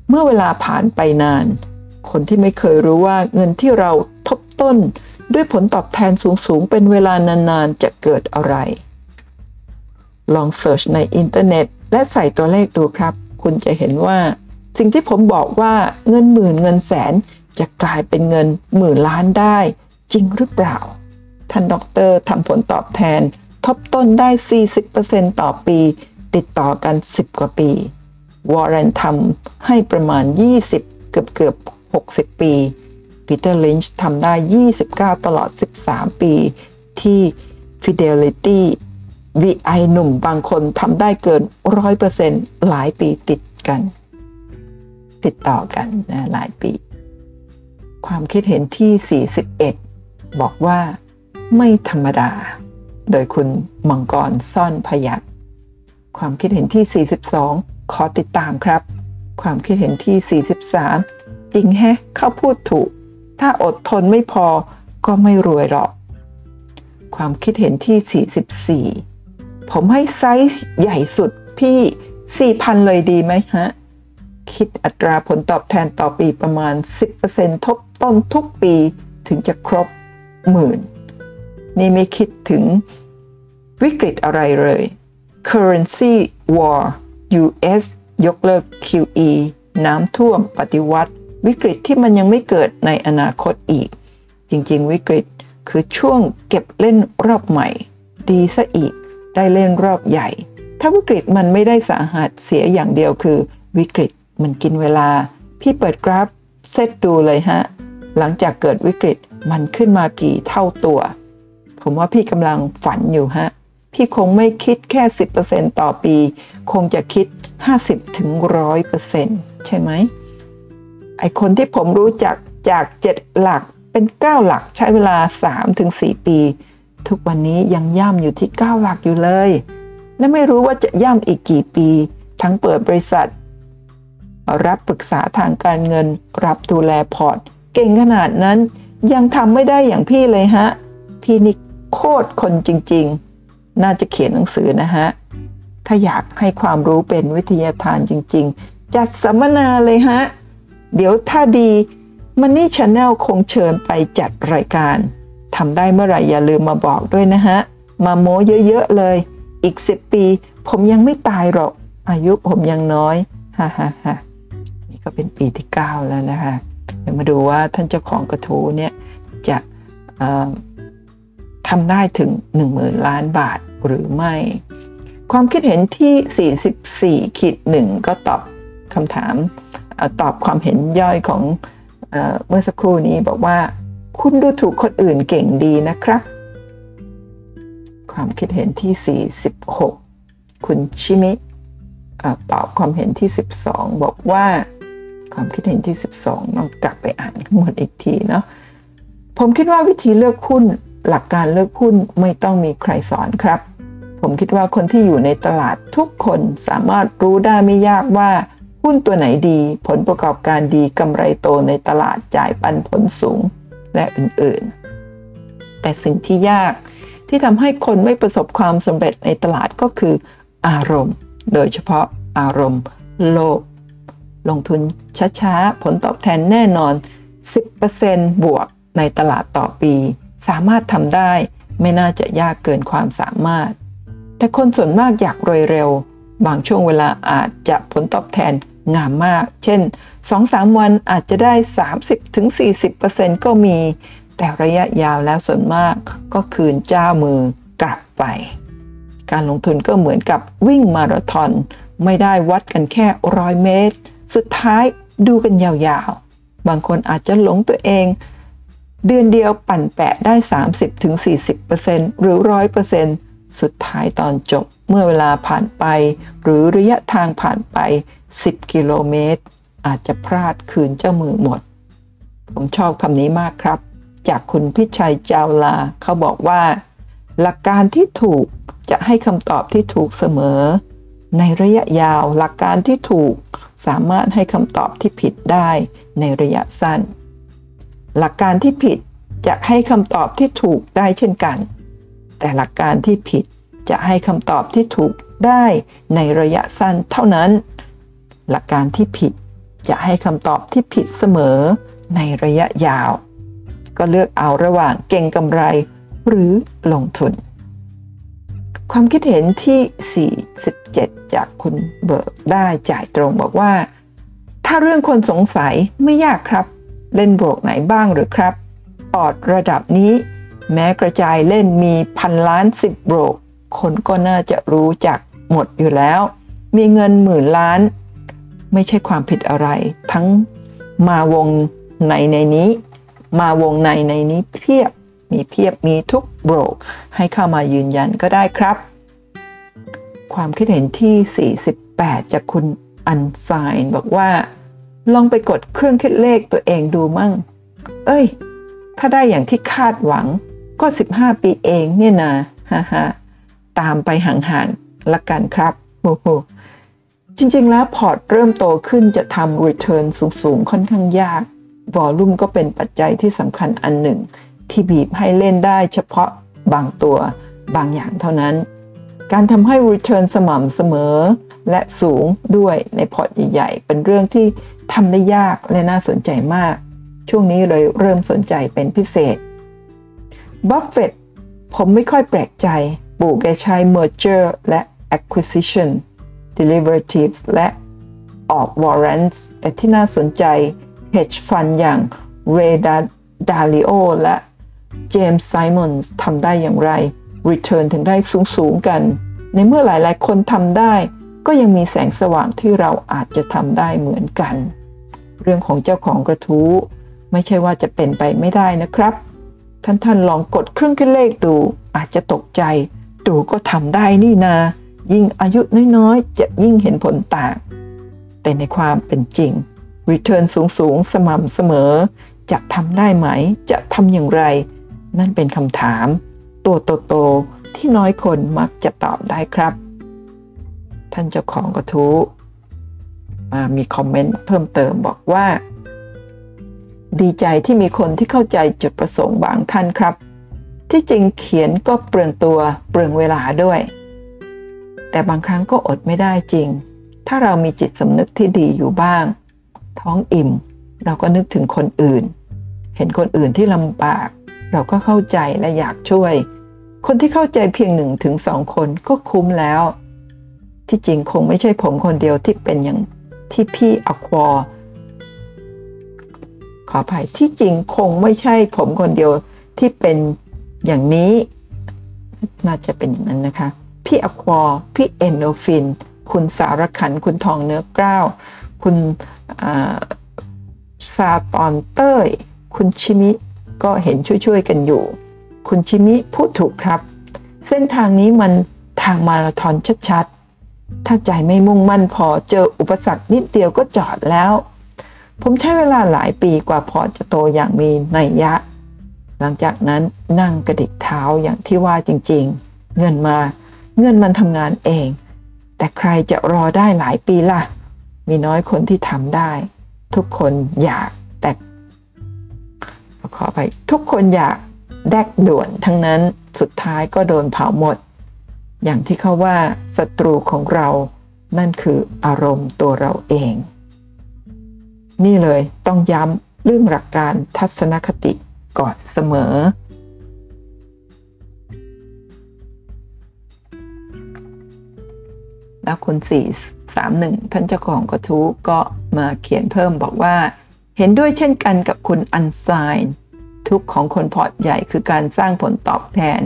เมื่อเวลาผ่านไปนาน คนที่ไม่เคยรู้ว่าเงินที่เราทบต้นด้วยผลตอบแทนสูงๆ เป็นเวลานานๆ จะเกิดอะไร ลองเสิร์ชในอินเทอร์เน็ต และใส่ตัวเลขดูครับ คุณจะเห็นว่า สิ่งที่ผมบอกว่าเงินหมื่นเงินแสนจะกลายเป็นเงินหมื่นล้านได้ จริงหรือเปล่า ท่านด็อกเตอร์ทำผลตอบแทน ทบต้นได้ 40%ต่อปี ติดต่อกัน 10 กว่าปี วอร์เรนทำให้ประมาณ 20 เกือบเกือบ60 ปีปีเตอร์ลินช์ทำได้ 29 ตลอด 13 ปีที่ Fidelity VI หนุ่มบางคนทำได้เกิน 100%หลายปีติดกัน ติดต่อกันนะหลายปี ความคิดเห็นที่ 41 บอกว่าไม่ธรรมดา โดยคุณมังกรซ่อนพยักความคิดเห็นที่ 42 ขอติดตามครับ ความคิดเห็นที่ 43 จริงแฮะเขาพูดถูก ถ้าอดทนไม่พอก็ไม่รวยหรอก ความคิดเห็นที่ 44 ผมให้ไซส์ใหญ่สุดพี่ 4,000 เลยดีไหมฮะ คิดอัตราผลตอบแทนต่อปีประมาณ 10%ทบต้นทุกปีถึงจะครบหมื่น นี่ไม่คิดถึงวิกฤตอะไรเลย currency war US ยกเลิก QE น้ำท่วมปฏิวัติ วิกฤตที่มันยังไม่เกิดในอนาคตอีก จริง ๆ วิกฤตคือช่วงเก็บเล่นรอบใหม่ ดีซะอีก ได้เล่นรอบใหญ่ ถ้าวิกฤตมันไม่ได้สาหัสเสียอย่างเดียวคือวิกฤต มันกินเวลา พี่เปิดกราฟเซตดูเลยฮะ หลังจากเกิดวิกฤตมันขึ้นมากี่เท่าตัว ผมว่าพี่กำลังฝันอยู่ฮะ พี่คงไม่คิดแค่ 10%ต่อปี คงจะคิด 50-100%ใช่ไหม ไอคนที่ผมรู้จักจาก 7 หลักเป็น 9 หลักใช้เวลา 3-4 ปี ทุกวันนี้ยังย่ำอยู่ที่ 9 หลักอยู่เลย และไม่รู้ว่าจะย่ำอีกกี่ปี ทั้งเปิดบริษัท รับปรึกษาทางการเงิน รับดูแลพอร์ต เก่งขนาดนั้น ยังทำไม่ได้อย่างพี่เลยฮะ พี่นี่โคตรคนจริงๆ น่าจะเขียนหนังสือนะฮะ ถ้าอยากให้ความรู้เป็นวิทยาทานจริง ๆ จัดสัมมนาเลยฮะ เดี๋ยวถ้าดีมันนี่ชาแนลคงเชิญไปจัดรายการทำได้เมื่อไหร่อย่าลืมมาบอกด้วยนะฮะ มาโม้เยอะๆเลย อีกสิบปี ผมยังไม่ตายหรอก อายุผมยังน้อย ฮ่าฮ่าฮ่า นี่ก็เป็นปีที่ 9 แล้วนะคะเดี๋ยวมาดูว่าท่านเจ้าของกระทู้เนี่ยจะทำได้ถึง 10,000 ล้านบาทหรือไม่ ความคิดเห็นที่ 44ขีดหนึ่งก็ตอบคำถามตอบความเห็นย่อยของเอเมื่อสักครู่นี้บอกว่า คุณดูถูกคนอื่นเก่งดีนะครับ ความคิดเห็นที่ 46 คุณชิมิตอบความเห็นที่ 12 บอกว่า ความคิดเห็นที่ 12ต้องกลับไปอ่านทั้งหมดอีกทีเนาะผมคิดว่าวิธีเลือกหุ้นหลักการเลือกหุ้นไม่ต้องมีใครสอนครับ ผมคิดว่าคนที่อยู่ในตลาดทุกคนสามารถรู้ได้ไม่ยากว่าหุ้นตัวไหนดี ผลประกอบการดีกำไรโตในตลาดจ่ายปันผลสูงและอื่นๆ แต่สิ่งที่ยากที่ทำให้คนไม่ประสบความสำเร็จในตลาดก็คืออารมณ์ โดยเฉพาะอารมณ์โลภ ลงทุนช้าๆ ผลตอบแทนแน่นอน 10%บวกในตลาดต่อปี สามารถทำได้ไม่น่าจะยากเกินความสามารถ แต่คนส่วนมากอยากรวยเร็ว บางช่วงเวลาอาจจะผลตอบแทนงามมาก เช่น 2-3 วันอาจจะได้ 30-40%ก็มี แต่ระยะยาวแล้วส่วนมากก็คืนเจ้ามือกลับไป การลงทุนก็เหมือนกับวิ่งมาราธอนไม่ได้วัดกันแค่ร้อยเมตร สุดท้ายดูกันยาวๆ บางคนอาจจะหลงตัวเอง เดือนเดียวปั่นแปะได้ 30-40%หรือ 100%สุดท้ายตอนจบเมื่อเวลาผ่านไป หรือระยะทางผ่านไป 10 กิโลเมตร อาจจะพลาดคืนเจ้ามือหมด ผมชอบคำนี้มากครับ จากคุณพิชัยเจ้าลาเขาบอกว่า หลักการที่ถูกจะให้คำตอบที่ถูกเสมอ ในระยะยาวหลักการที่ถูกสามารถให้คำตอบที่ผิดได้ในระยะสั้น หลักการที่ผิดจะให้คำตอบที่ถูกได้เช่นกัน แต่หลักการที่ผิดจะให้คำตอบที่ถูกได้ในระยะสั้นเท่านั้น หลักการที่ผิดจะให้คำตอบที่ผิดเสมอในระยะยาว ก็เลือกเอาระหว่างเก่งกำไรหรือลงทุน ความคิดเห็นที่ 47 จากคุณเบิร์กได้จ่ายตรงบอกว่า ถ้าเรื่องคนสงสัยไม่ยากครับ เล่นโบรกไหนบ้างหรือครับปอดระดับนี้ แม้กระจายเล่นมีพันล้านสิบโบรก คนก็น่าจะรู้จักหมดอยู่แล้ว มีเงินหมื่นล้าน ไม่ใช่ความผิดอะไร ทั้งมาวงในในนี้ มาวงในในนี้เพียบ มีเพียบมีทุกโบรกให้เข้ามายืนยันก็ได้ครับ ความคิดเห็นที่ 48 จากคุณอันไซน์บอกว่า ลองไปกดเครื่องคิดเลขตัวเองดูมั่ง เอ้ย ถ้าได้อย่างที่คาดหวังก็ 15 ปีเองเนี่ยนะฮ่าฮ่าตามไปห่างๆละกันครับโอ้โหจริงๆแล้วพอร์ตเริ่มโตขึ้นจะทำ return สูงๆ ค่อนข้างยาก volume ก็เป็นปัจจัยที่สำคัญอันหนึ่ง ที่บีบให้เล่นได้เฉพาะบางตัวบางอย่างเท่านั้น การทำให้ return สม่ำเสมอ และสูงด้วยในพอร์ตใหญ่ๆ เป็นเรื่องที่ทำได้ยากและน่าสนใจมาก ช่วงนี้เลยเริ่มสนใจเป็นพิเศษบัฟเฟตผมไม่ค่อยแปลกใจปู่แกใช้ merger และ acquisition derivatives และออก warrants แต่ที่น่าสนใจ hedge fund อย่าง Ray Dalio และ James Simons ทำได้อย่างไร return ถึงได้สูงสูงกัน ในเมื่อหลายๆ คนทำได้ ก็ยังมีแสงสว่างที่เราอาจจะทำได้เหมือนกัน เรื่องของเจ้าของกระทู้ ไม่ใช่ว่าจะเป็นไปไม่ได้นะครับ ท่านท่านลองกดเครื่องคิดเลขดู อาจจะตกใจ ดูก็ทำได้นี่นา ยิ่งอายุน้อยๆ จะยิ่งเห็นผลต่าง แต่ในความเป็นจริง Return สูงสูงสม่ำเสมอ จะทำได้ไหม จะทำอย่างไร นั่นเป็นคำถาม ตัวโตๆที่น้อยคนมักจะตอบได้ครับ ท่านเจ้าของกระทู้มามีคอมเมนต์เพิ่มเติมบอกว่า ดีใจที่มีคนที่เข้าใจจุดประสงค์บางท่านครับ ที่จริงเขียนก็เปลืองตัวเปลืองเวลาด้วย แต่บางครั้งก็อดไม่ได้จริง ถ้าเรามีจิตสำนึกที่ดีอยู่บ้าง ท้องอิ่ม เราก็นึกถึงคนอื่น เห็นคนอื่นที่ลำบาก เราก็เข้าใจและอยากช่วย คนที่เข้าใจเพียงหนึ่งถึงสองคนก็คุ้มแล้ว ที่จริงคงไม่ใช่ผมคนเดียวที่เป็นอย่างที่พี่อควอขออภัยที่จริงคงไม่ใช่ผมคนเดียวที่เป็นอย่างนี้ น่าจะเป็นอย่างนั้นนะคะ พี่อควอพี่เอนโดฟิน คุณสารขัน คุณทองเนื้อกล้าว คุณซาตอนเต้ย คุณชิมิ ก็เห็นช่วยๆกันอยู่ คุณชิมิพูดถูกครับ เส้นทางนี้มันทางมาราธอนชัดๆ ถ้าใจไม่มุ่งมั่นพอเจออุปสรรคนิดเดียวก็จอดแล้ว ผมใช้เวลาหลายปีกว่าพอจะโตอย่างมีนัยยะ หลังจากนั้นนั่งกระดิกเท้าอย่างที่ว่าจริงๆ เงินมาเงินมันทำงานเอง แต่ใครจะรอได้หลายปีล่ะ มีน้อยคนที่ทำได้ ทุกคนอยากแต่ ขอไปทุกคนอยากแดกด่วนทั้งนั้นสุดท้ายก็โดนเผาหมด อย่างที่เขาว่าศัตรูของเรานั่นคืออารมณ์ตัวเราเอง นี่เลยต้องย้ำเรื่องหลักการทัศนคติก่อนเสมอ แล้วคุณสี่สามหนึ่งท่านเจ้าของกระทู้ก็มาเขียนเพิ่มบอกว่า เห็นด้วยเช่นกันกับคุณอันไซน์ทุกข์ของคนพอร์ตใหญ่คือการสร้างผลตอบแทน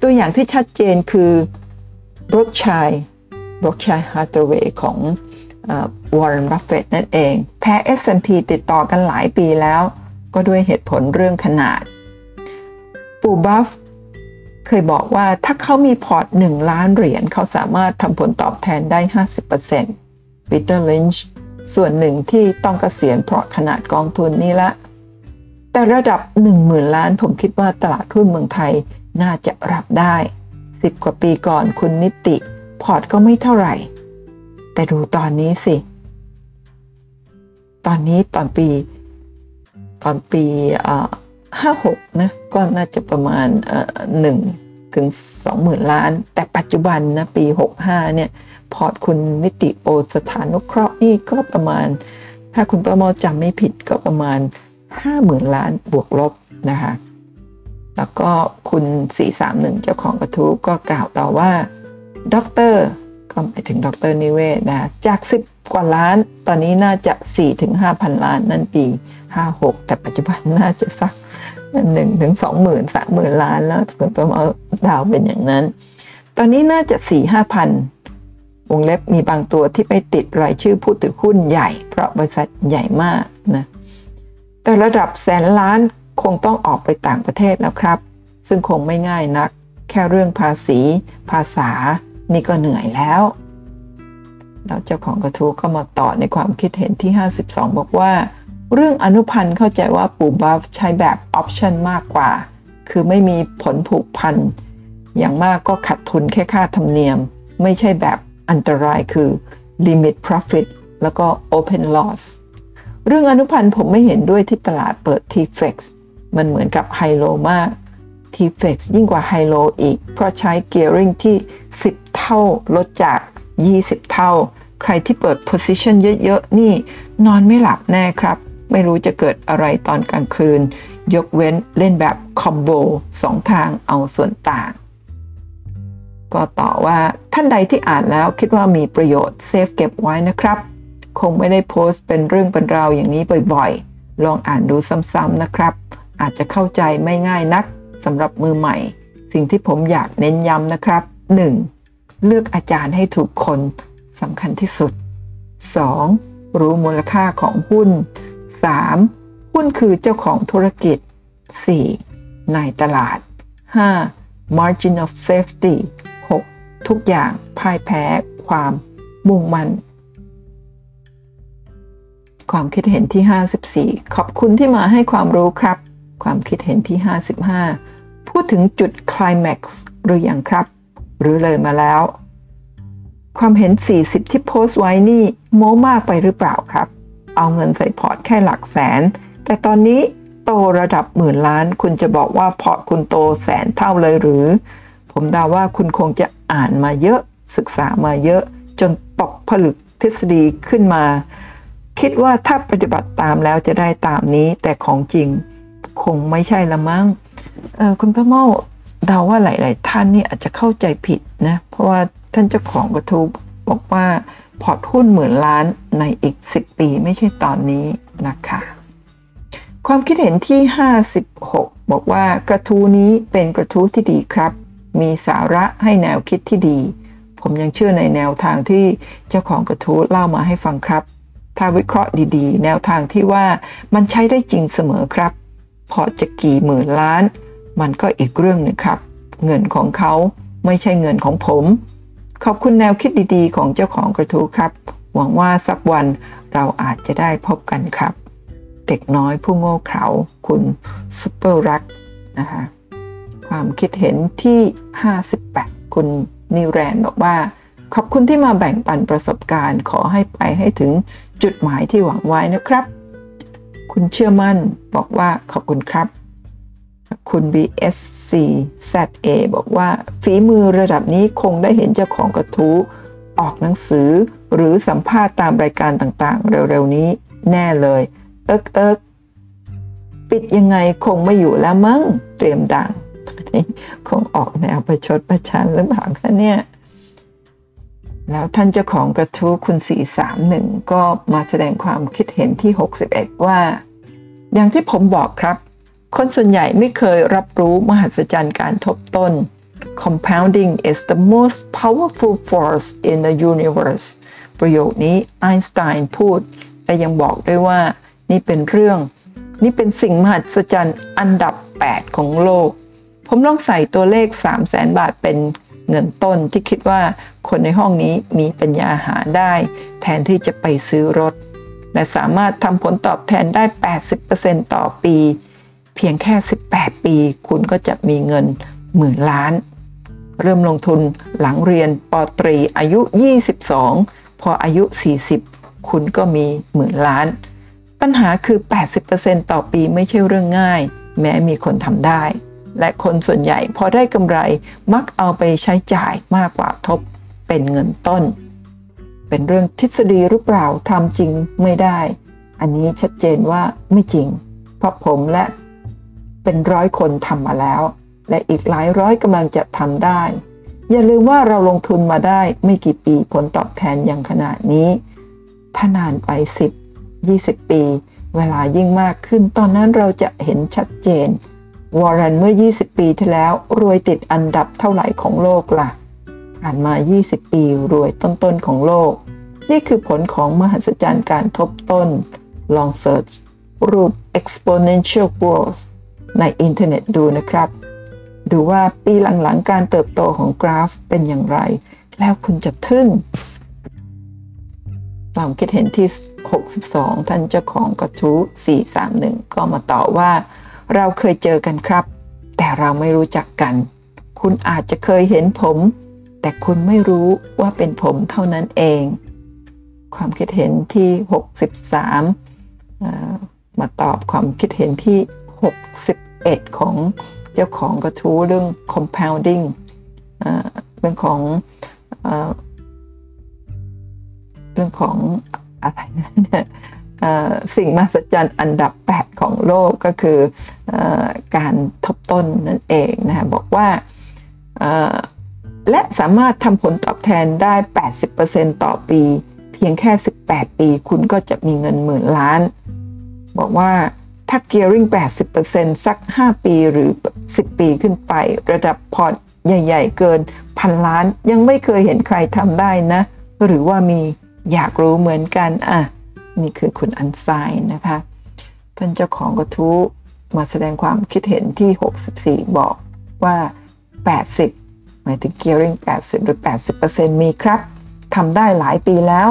ตัวอย่างที่ชัดเจนคือเบิร์กเชียร์เบิร์กเชียร์ฮาธาเวย์ของวอร์เรนบัฟเฟตนั่นเอง แพ้ S&P ติดต่อกันหลายปีแล้ว ก็ด้วยเหตุผลเรื่องขนาด ปู่บัฟเคยบอกว่าถ้าเขามีพอร์ต 1 ล้านเหรียญเขาสามารถทำผลตอบแทนได้ 50%ปีเตอร์ลินช์ ส่วนหนึ่งที่ต้องเกษียณเพราะขนาดกองทุนนี้ละ แต่ระดับ 10,000 ล้านผมคิดว่าตลาดหุ้นเมืองไทยน่าจะรับได้ 10 กว่าปีก่อนคุณนิติ พอร์ตก็ไม่เท่าไหร่ แต่ดูตอนนี้สิ ตอนนี้ตอนปี ตอนปี56นะ ก็น่าจะประมาณหนึ่งถึงสองหมื่นล้าน แต่ปัจจุบันนะ ปี65เนี่ย พอร์ตคุณนิติโอสถานุเคราะห์นี่ก็ประมาณ ถ้าคุณประมอจำไม่ผิดก็ประมาณ 50,000 ล้านบวกลบนะคะแล้วก็คุณ 431 เจ้าของกระทู้ก็กล่าวต่อว่าด็อกเตอร์ก็หมายถึงด็อกเตอร์นิเวศน์นะจาก 10 กว่าล้าน ตอนนี้น่าจะ4ถึง5,000ล้านนั่นปี 56 แต่ปัจจุบันน่าจะสักหนึ่งถึงสองหมื่นสามหมื่นล้านแล้วผลประมาณดาวเป็นอย่างนั้น ตอนนี้น่าจะสี่ห้าพัน วงเล็บมีบางตัวที่ไปติดรายชื่อผู้ถือหุ้นใหญ่ เพราะบริษัทใหญ่มากนะ แต่ระดับแสนล้านคงต้องออกไปต่างประเทศแล้วครับ ซึ่งคงไม่ง่ายนัก แค่เรื่องภาษี ภาษา นี่ก็เหนื่อยแล้ว แล้วเจ้าของกระทู้ก็มาต่อในความคิดเห็นที่ 52 บอกว่า เรื่องอนุพันธ์เข้าใจว่าปู่บัฟใช้แบบออปชันมากกว่า คือไม่มีผลผูกพัน อย่างมากก็ขัดทุนแค่ค่าธรรมเนียม ไม่ใช่แบบ อันตรายคือ limit profit แล้วก็ open loss เรื่องอนุพันธ์ผมไม่เห็นด้วยที่ตลาดเปิด TFX มันเหมือนกับไฮโลมาก TFX ยิ่งกว่าไฮโลอีก เพราะใช้ gearing ที่ 10 เท่าลดจาก 20 เท่า ใครที่เปิด position เยอะๆ นี่นอนไม่หลับแน่ครับ ไม่รู้จะเกิดอะไรตอนกลางคืน ยกเว้นเล่นแบบคอมโบสองทางเอาส่วนต่าง ก็ต่อว่าท่านใดที่อ่านแล้วคิดว่ามีประโยชน์เซฟเก็บไว้นะครับ คงไม่ได้โพสต์เป็นเรื่องเป็นราวอย่างนี้บ่อยๆ ลองอ่านดูซ้ำๆนะครับ อาจจะเข้าใจไม่ง่ายนักสำหรับมือใหม่ สิ่งที่ผมอยากเน้นย้ำนะครับ 1. เลือกอาจารย์ให้ถูกคนสำคัญที่สุด 2. รู้มูลค่าของหุ้น 3. หุ้นคือเจ้าของธุรกิจ 4. ในตลาด 5. margin of safety ทุกอย่างพ่ายแพ้ความมุ่งมั่นความคิดเห็นที่ 54 ขอบคุณที่มาให้ความรู้ครับ ความคิดเห็นที่ 55 พูดถึงจุดคลายแม็กซ์หรืออยังครับ หรือเลยมาแล้ว ความเห็น 40 ที่โพสต์ไว้นี่โม้มากไปหรือเปล่าครับ เอาเงินใส่พอร์ตแค่หลักแสน แต่ตอนนี้โตระดับหมื่นล้าน คุณจะบอกว่าพอร์ตคุณโตแสนเท่าเลยหรือ ผมเดาว่าคุณคงจะอ่านมาเยอะศึกษามาเยอะ จนตกผลึกทฤษฎีขึ้นมา คิดว่าถ้าปฏิบัติตามแล้วจะได้ตามนี้ แต่ของจริงคงไม่ใช่ละมั้งคุณพระเมาเดาว่าหลาย ๆ ท่านนี่อาจจะเข้าใจผิดนะ เพราะว่าท่านเจ้าของกระทู้บอกว่าพอร์ตหุ้นหมื่นล้านในอีก 10 ปีไม่ใช่ตอนนี้นะคะ ความคิดเห็นที่ 56 บอกว่ากระทู้นี้เป็นกระทู้ที่ดีครับ มีสาระให้แนวคิดที่ดี ผมยังเชื่อในแนวทางที่เจ้าของกระทู้เล่ามาให้ฟังครับ ถ้าวิเคราะห์ดีๆ แนวทางที่ว่ามันใช้ได้จริงเสมอครับ พอจะกี่หมื่นล้าน มันก็อีกเรื่องหนึ่งครับ เงินของเขาไม่ใช่เงินของผม ขอบคุณแนวคิดดีๆ ของเจ้าของกระทู้ครับ หวังว่าสักวันเราอาจจะได้พบกันครับ เด็กน้อยผู้โง่เขลาคุณซุปเปอร์รักนะคะ ความคิดเห็นที่ 58 คุณนิวแรนบอกว่า ขอบคุณที่มาแบ่งปันประสบการณ์ ขอให้ไปให้ถึงจุดหมายที่หวังไว้นะครับ คุณเชื่อมั่นบอกว่าขอบคุณครับ คุณ BSC ZA บอกว่า ฝีมือระดับนี้คงได้เห็นเจ้าของกระทู้ออกหนังสือหรือสัมภาษณ์ตามรายการต่างๆ เร็วๆนี้แน่เลย เอิกเอิกปิดยังไงคงไม่อยู่แล้วมั้ง เตรียมดัง คงออกแนวประชดประชันหรือเปล่าคะเนี่ย แล้วท่านเจ้าของกระทู้คุณ 431 ก็มาแสดงความคิดเห็นที่ 61 ว่า อย่างที่ผมบอกครับ คนส่วนใหญ่ไม่เคยรับรู้มหัศจรรย์การทบต้น compounding is the most powerful force in the universe ประโยคนี้ไอน์สไตน์พูด และยังบอกด้วยว่า นี่เป็นเรื่อง นี่เป็นสิ่งมหัศจรรย์อันดับ 8 ของโลก ผมลองใส่ตัวเลข 3 0 0แสนบาทเป็นเงินต้นที่คิดว่าคนในห้องนี้มีปัญญาหาได้ แทนที่จะไปซื้อรถ และสามารถทำผลตอบแทนได้ 80%ต่อปี เพียงแค่ 18 ปี คุณก็จะมีเงินหมื่นล้าน เริ่มลงทุนหลังเรียนปตรีอายุ 22 พออายุ 40 คุณก็มีหมื่นล้าน ปัญหาคือ 80%ต่อปีไม่ใช่เรื่องง่าย แม้มีคนทำได้ และคนส่วนใหญ่พอได้กำไรมักเอาไปใช้จ่ายมากกว่าทบเป็นเงินต้น เป็นเรื่องทฤษฎีหรือเปล่าทำจริงไม่ได้ อันนี้ชัดเจนว่าไม่จริง เพราะผมและเป็นร้อยคนทำมาแล้ว และอีกหลายร้อยกำลังจะทำได้ อย่าลืมว่าเราลงทุนมาได้ไม่กี่ปีผลตอบแทนอย่างขนาดนี้ ถ้านานไป 10 20 ปี เวลายิ่งมากขึ้นตอนนั้นเราจะเห็นชัดเจน วอร์เรนเมื่อ 20 ปีที่แล้วรวยติดอันดับเท่าไหร่ของโลกละ่ะ ผ่านมา 20 ปีรวยต้นๆของโลก นี่คือผลของมหัศจรรย์การทบต้น ลองเสิร์ชรูป exponential growth ในอินเทอร์เน็ตดูนะครับ ดูว่าปีหลังๆ การเติบโตของกราฟเป็นอย่างไร แล้วคุณจะทึ่งความคิดเห็นที่ 62 ท่านเจ้าของกระทู้431 ก็มาต่อว่า เราเคยเจอกันครับ แต่เราไม่รู้จักกัน คุณอาจจะเคยเห็นผม แต่คุณไม่รู้ว่าเป็นผมเท่านั้นเอง ความคิดเห็นที่ 63 มาตอบความคิดเห็นที่ 61 ของเจ้าของกระทู้เรื่อง compounding เรื่องของเรื่องของอะไรนะเนี่ย สิ่งมหัศจรรย์อันดับ 8 ของโลกก็คืออการทบต้นนั่นเองนะบอกว่าและสามารถทำผลตอบแทนได้ 80%ต่อปี เพียงแค่ 18 ปี คุณก็จะมีเงินหมื่นล้าน บอกว่าถ้า gearing 80%สัก 5 ปีหรือ 10 ปีขึ้นไป ระดับพอร์ตใหญ่ ๆ เกินพันล้านยังไม่เคยเห็นใครทำได้นะ หรือว่ามีอยากรู้เหมือนกันอะ นี่คือคุณอันไซน์นะคะ ท่านเจ้าของกระทู้มาแสดงความคิดเห็นที่ 64 บอกว่า 80 หมายถึง gearing 80 หรือ 80%มีครับทำได้หลายปีแล้ว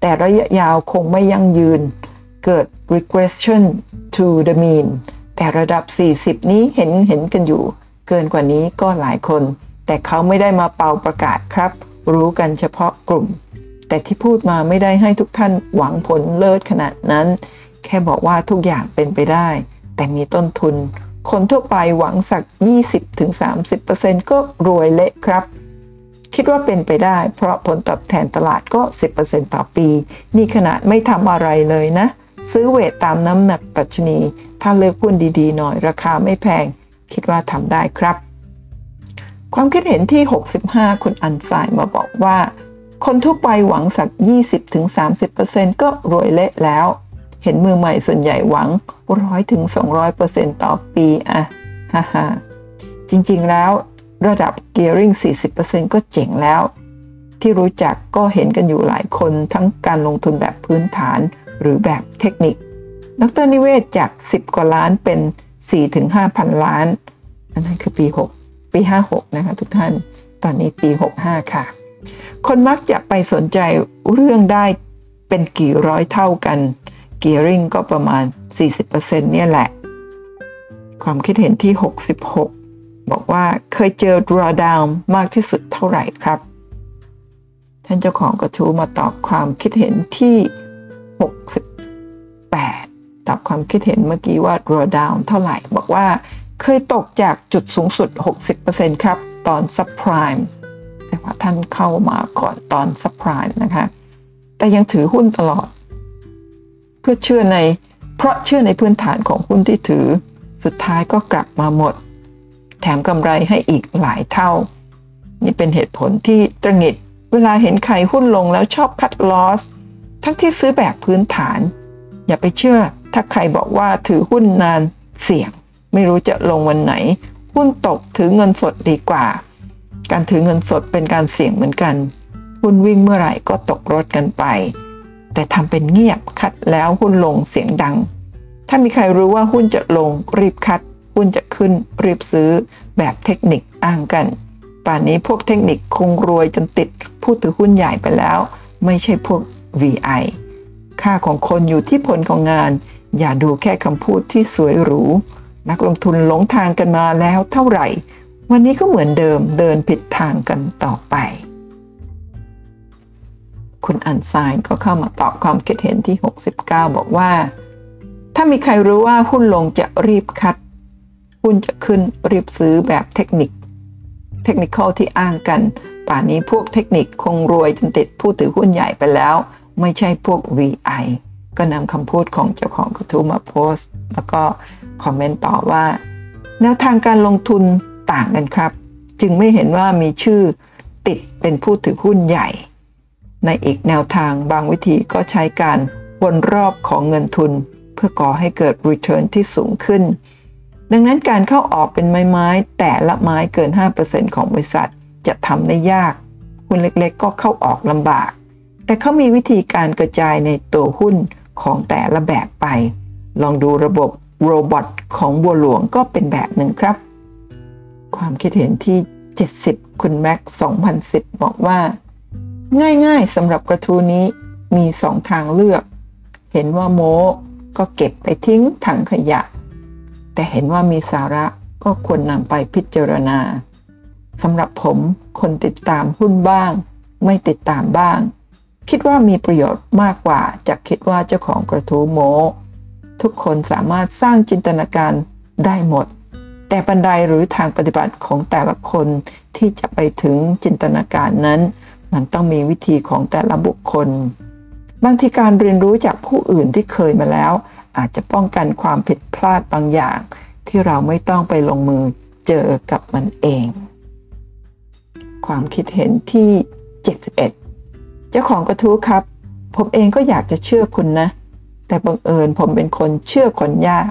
แต่ระยะยาวคงไม่ยั่งยืน เกิด regression to the mean แต่ระดับ 40 นี้เห็นเห็นกันอยู่ เกินกว่านี้ก็หลายคน แต่เขาไม่ได้มาเป่าประกาศครับ รู้กันเฉพาะกลุ่ม แต่ที่พูดมาไม่ได้ให้ทุกท่านหวังผลเลิศขนาดนั้น แค่บอกว่าทุกอย่างเป็นไปได้ แต่มีต้นทุน คนทั่วไปหวังสัก 20-30%ก็รวยเละครับ คิดว่าเป็นไปได้ เพราะผลตอบแทนตลาดก็ 10%ต่อปี นี่ขนาดไม่ทำอะไรเลยนะ ซื้อเวทตามน้ำหนักปัชนี ถ้าเลือกหุ้นดีๆ หน่อยราคาไม่แพง คิดว่าทำได้ครับ ความคิดเห็นที่ 65 คุณอันไซมาบอกว่า คนทั่วไปหวังสัก 20-30%ก็รวยเละแล้ว เห็นมือใหม่ส่วนใหญ่หวัง 100-200%ต่อปีอะฮ่าฮ่าจริงๆแล้วระดับ gearing 40%ก็เจ๋งแล้ว ที่รู้จักก็เห็นกันอยู่หลายคนทั้งการลงทุนแบบพื้นฐานหรือแบบเทคนิค ดรนิเวศจาก 10 กว่าล้านเป็น 4-5พันล้าน อันนั้นคือปี 6 ปี 56 นะคะทุกท่าน ตอนนี้ปี 65 ค่ะ คนมักจะไปสนใจเรื่องได้เป็นกี่ร้อยเท่ากัน gearing ก็ประมาณ 40%เนี่ยแหละ ความคิดเห็นที่ 66 บอกว่าเคยเจอ drawdown มากที่สุดเท่าไหร่ครับ ท่านเจ้าของกระทู้มาตอบความคิดเห็นที่ 68 ตอบความคิดเห็นเมื่อกี้ว่า drawdown เท่าไหร่ บอกว่าเคยตกจากจุดสูงสุด 60%ครับ ตอน subprime แต่ว่าท่านเข้ามาก่อนตอนซับไพรม์นะคะ แต่ยังถือหุ้นตลอด เพื่อเชื่อในเพราะเชื่อในพื้นฐานของหุ้นที่ถือ สุดท้ายก็กลับมาหมด แถมกำไรให้อีกหลายเท่า นี่เป็นเหตุผลที่ตระหงิดเวลาเห็นใครหุ้นลงแล้วชอบคัดลอส ทั้งที่ซื้อแบบพื้นฐาน อย่าไปเชื่อ ถ้าใครบอกว่าถือหุ้นนานเสี่ยง ไม่รู้จะลงวันไหน หุ้นตกถือเงินสดดีกว่า การถือเงินสดเป็นการเสี่ยงเหมือนกันหุ้นวิ่งเมื่อไหร่ก็ตกรถกันไป แต่ทำเป็นเงียบคัดแล้วหุ้นลงเสียงดัง ถ้ามีใครรู้ว่าหุ้นจะลงรีบคัด หุ้นจะขึ้นรีบซื้อแบบเทคนิคอ้างกัน ป่านนี้พวกเทคนิคคงรวยจนติดผู้ถือหุ้นใหญ่ไปแล้ว ไม่ใช่พวก VI ค่าของคนอยู่ที่ผลของงาน อย่าดูแค่คำพูดที่สวยหรูนักลงทุนหลงทางกันมาแล้วเท่าไหร่ วันนี้ก็เหมือนเดิมเดินผิดทางกันต่อไป คุณอันไซน์ก็เข้ามาตอบความคิดเห็นที่ 69 บอกว่า ถ้ามีใครรู้ว่าหุ้นลงจะรีบคัด หุ้นจะขึ้นรีบซื้อแบบเทคนิค เทคนิคที่อ้างกัน ป่านนี้พวกเทคนิคคงรวยจนติดผู้ถือหุ้นใหญ่ไปแล้ว ไม่ใช่พวก VI ก็นำคำพูดของเจ้าของกระทู้มาโพสต์ แล้วก็คอมเมนต์ต่อว่า แนวทางการลงทุน ต่างกันครับ จึงไม่เห็นว่ามีชื่อติดเป็นผู้ถือหุ้นใหญ่ ในอีกแนวทางบางวิธีก็ใช้การวนรอบของเงินทุน เพื่อก่อให้เกิด return ที่สูงขึ้น ดังนั้นการเข้าออกเป็นไม้ไม้แต่ละไม้เกิน 5%ของบริษัทจะทำได้ยาก หุ้นเล็กๆ ก็เข้าออกลำบาก แต่เขามีวิธีการกระจายในตัวหุ้นของแต่ละแบบไป ลองดูระบบโรบอทของบัวหลวงก็เป็นแบบหนึ่งครับ ความคิดเห็นที่ 70 คุณแม็ก2010 บอกว่า ง่ายๆสำหรับกระทู้นี้มีสองทางเลือก เห็นว่าโมก็เก็บไปทิ้งถังขยะ แต่เห็นว่ามีสาระก็ควรนำไปพิจารณาสำหรับผมคนติดตามหุ้นบ้าง ไม่ติดตามบ้าง คิดว่ามีประโยชน์มากกว่าจะคิดว่าเจ้าของกระทู้โม ทุกคนสามารถสร้างจินตนาการได้หมด แต่บันไดหรือทางปฏิบัติของแต่ละคนที่จะไปถึงจินตนาการนั้น มันต้องมีวิธีของแต่ละบุคคล บางทีการเรียนรู้จากผู้อื่นที่เคยมาแล้ว อาจจะป้องกันความผิดพลาดบางอย่าง ที่เราไม่ต้องไปลงมือเจอกับมันเอง ความคิดเห็นที่ 71 เจ้าของกระทู้ครับ ผมเองก็อยากจะเชื่อคุณนะ แต่บังเอิญผมเป็นคนเชื่อคนยาก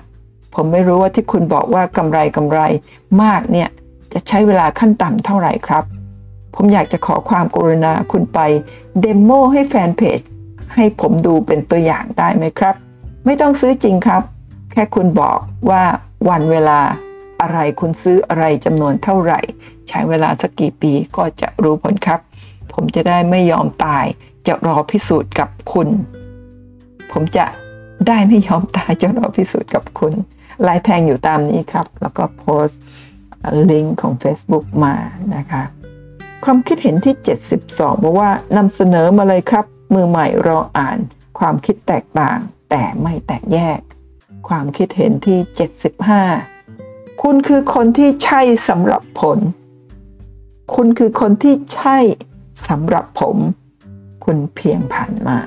ผมไม่รู้ว่าที่คุณบอกว่ากำไรกำไรมากเนี่ยจะใช้เวลาขั้นต่ำเท่าไหร่ครับ ผมอยากจะขอความกรุณาคุณไปเดโมให้แฟนเพจให้ผมดูเป็นตัวอย่างได้ไหมครับ ไม่ต้องซื้อจริงครับ แค่คุณบอกว่าวันเวลาอะไรคุณซื้ออะไรจำนวนเท่าไหร่ ใช้เวลาสักกี่ปีก็จะรู้ผลครับ ผมจะได้ไม่ยอมตายจะรอพิสูจน์กับคุณ ผมจะได้ไม่ยอมตายจะรอพิสูจน์กับคุณ ลายแทงอยู่ตามนี้ครับ แล้วก็โพสต์ลิงก์ของ Facebook มานะคะ ความคิดเห็นที่ 72 บอกว่านำเสนอมาเลยครับ มือใหม่รออ่าน ความคิดแตกต่าง แต่ไม่แตกแยก ความคิดเห็นที่ 75 คุณคือคนที่ใช่สำหรับผล คุณคือคนที่ใช่สำหรับผม คุณเพียงผ่านมา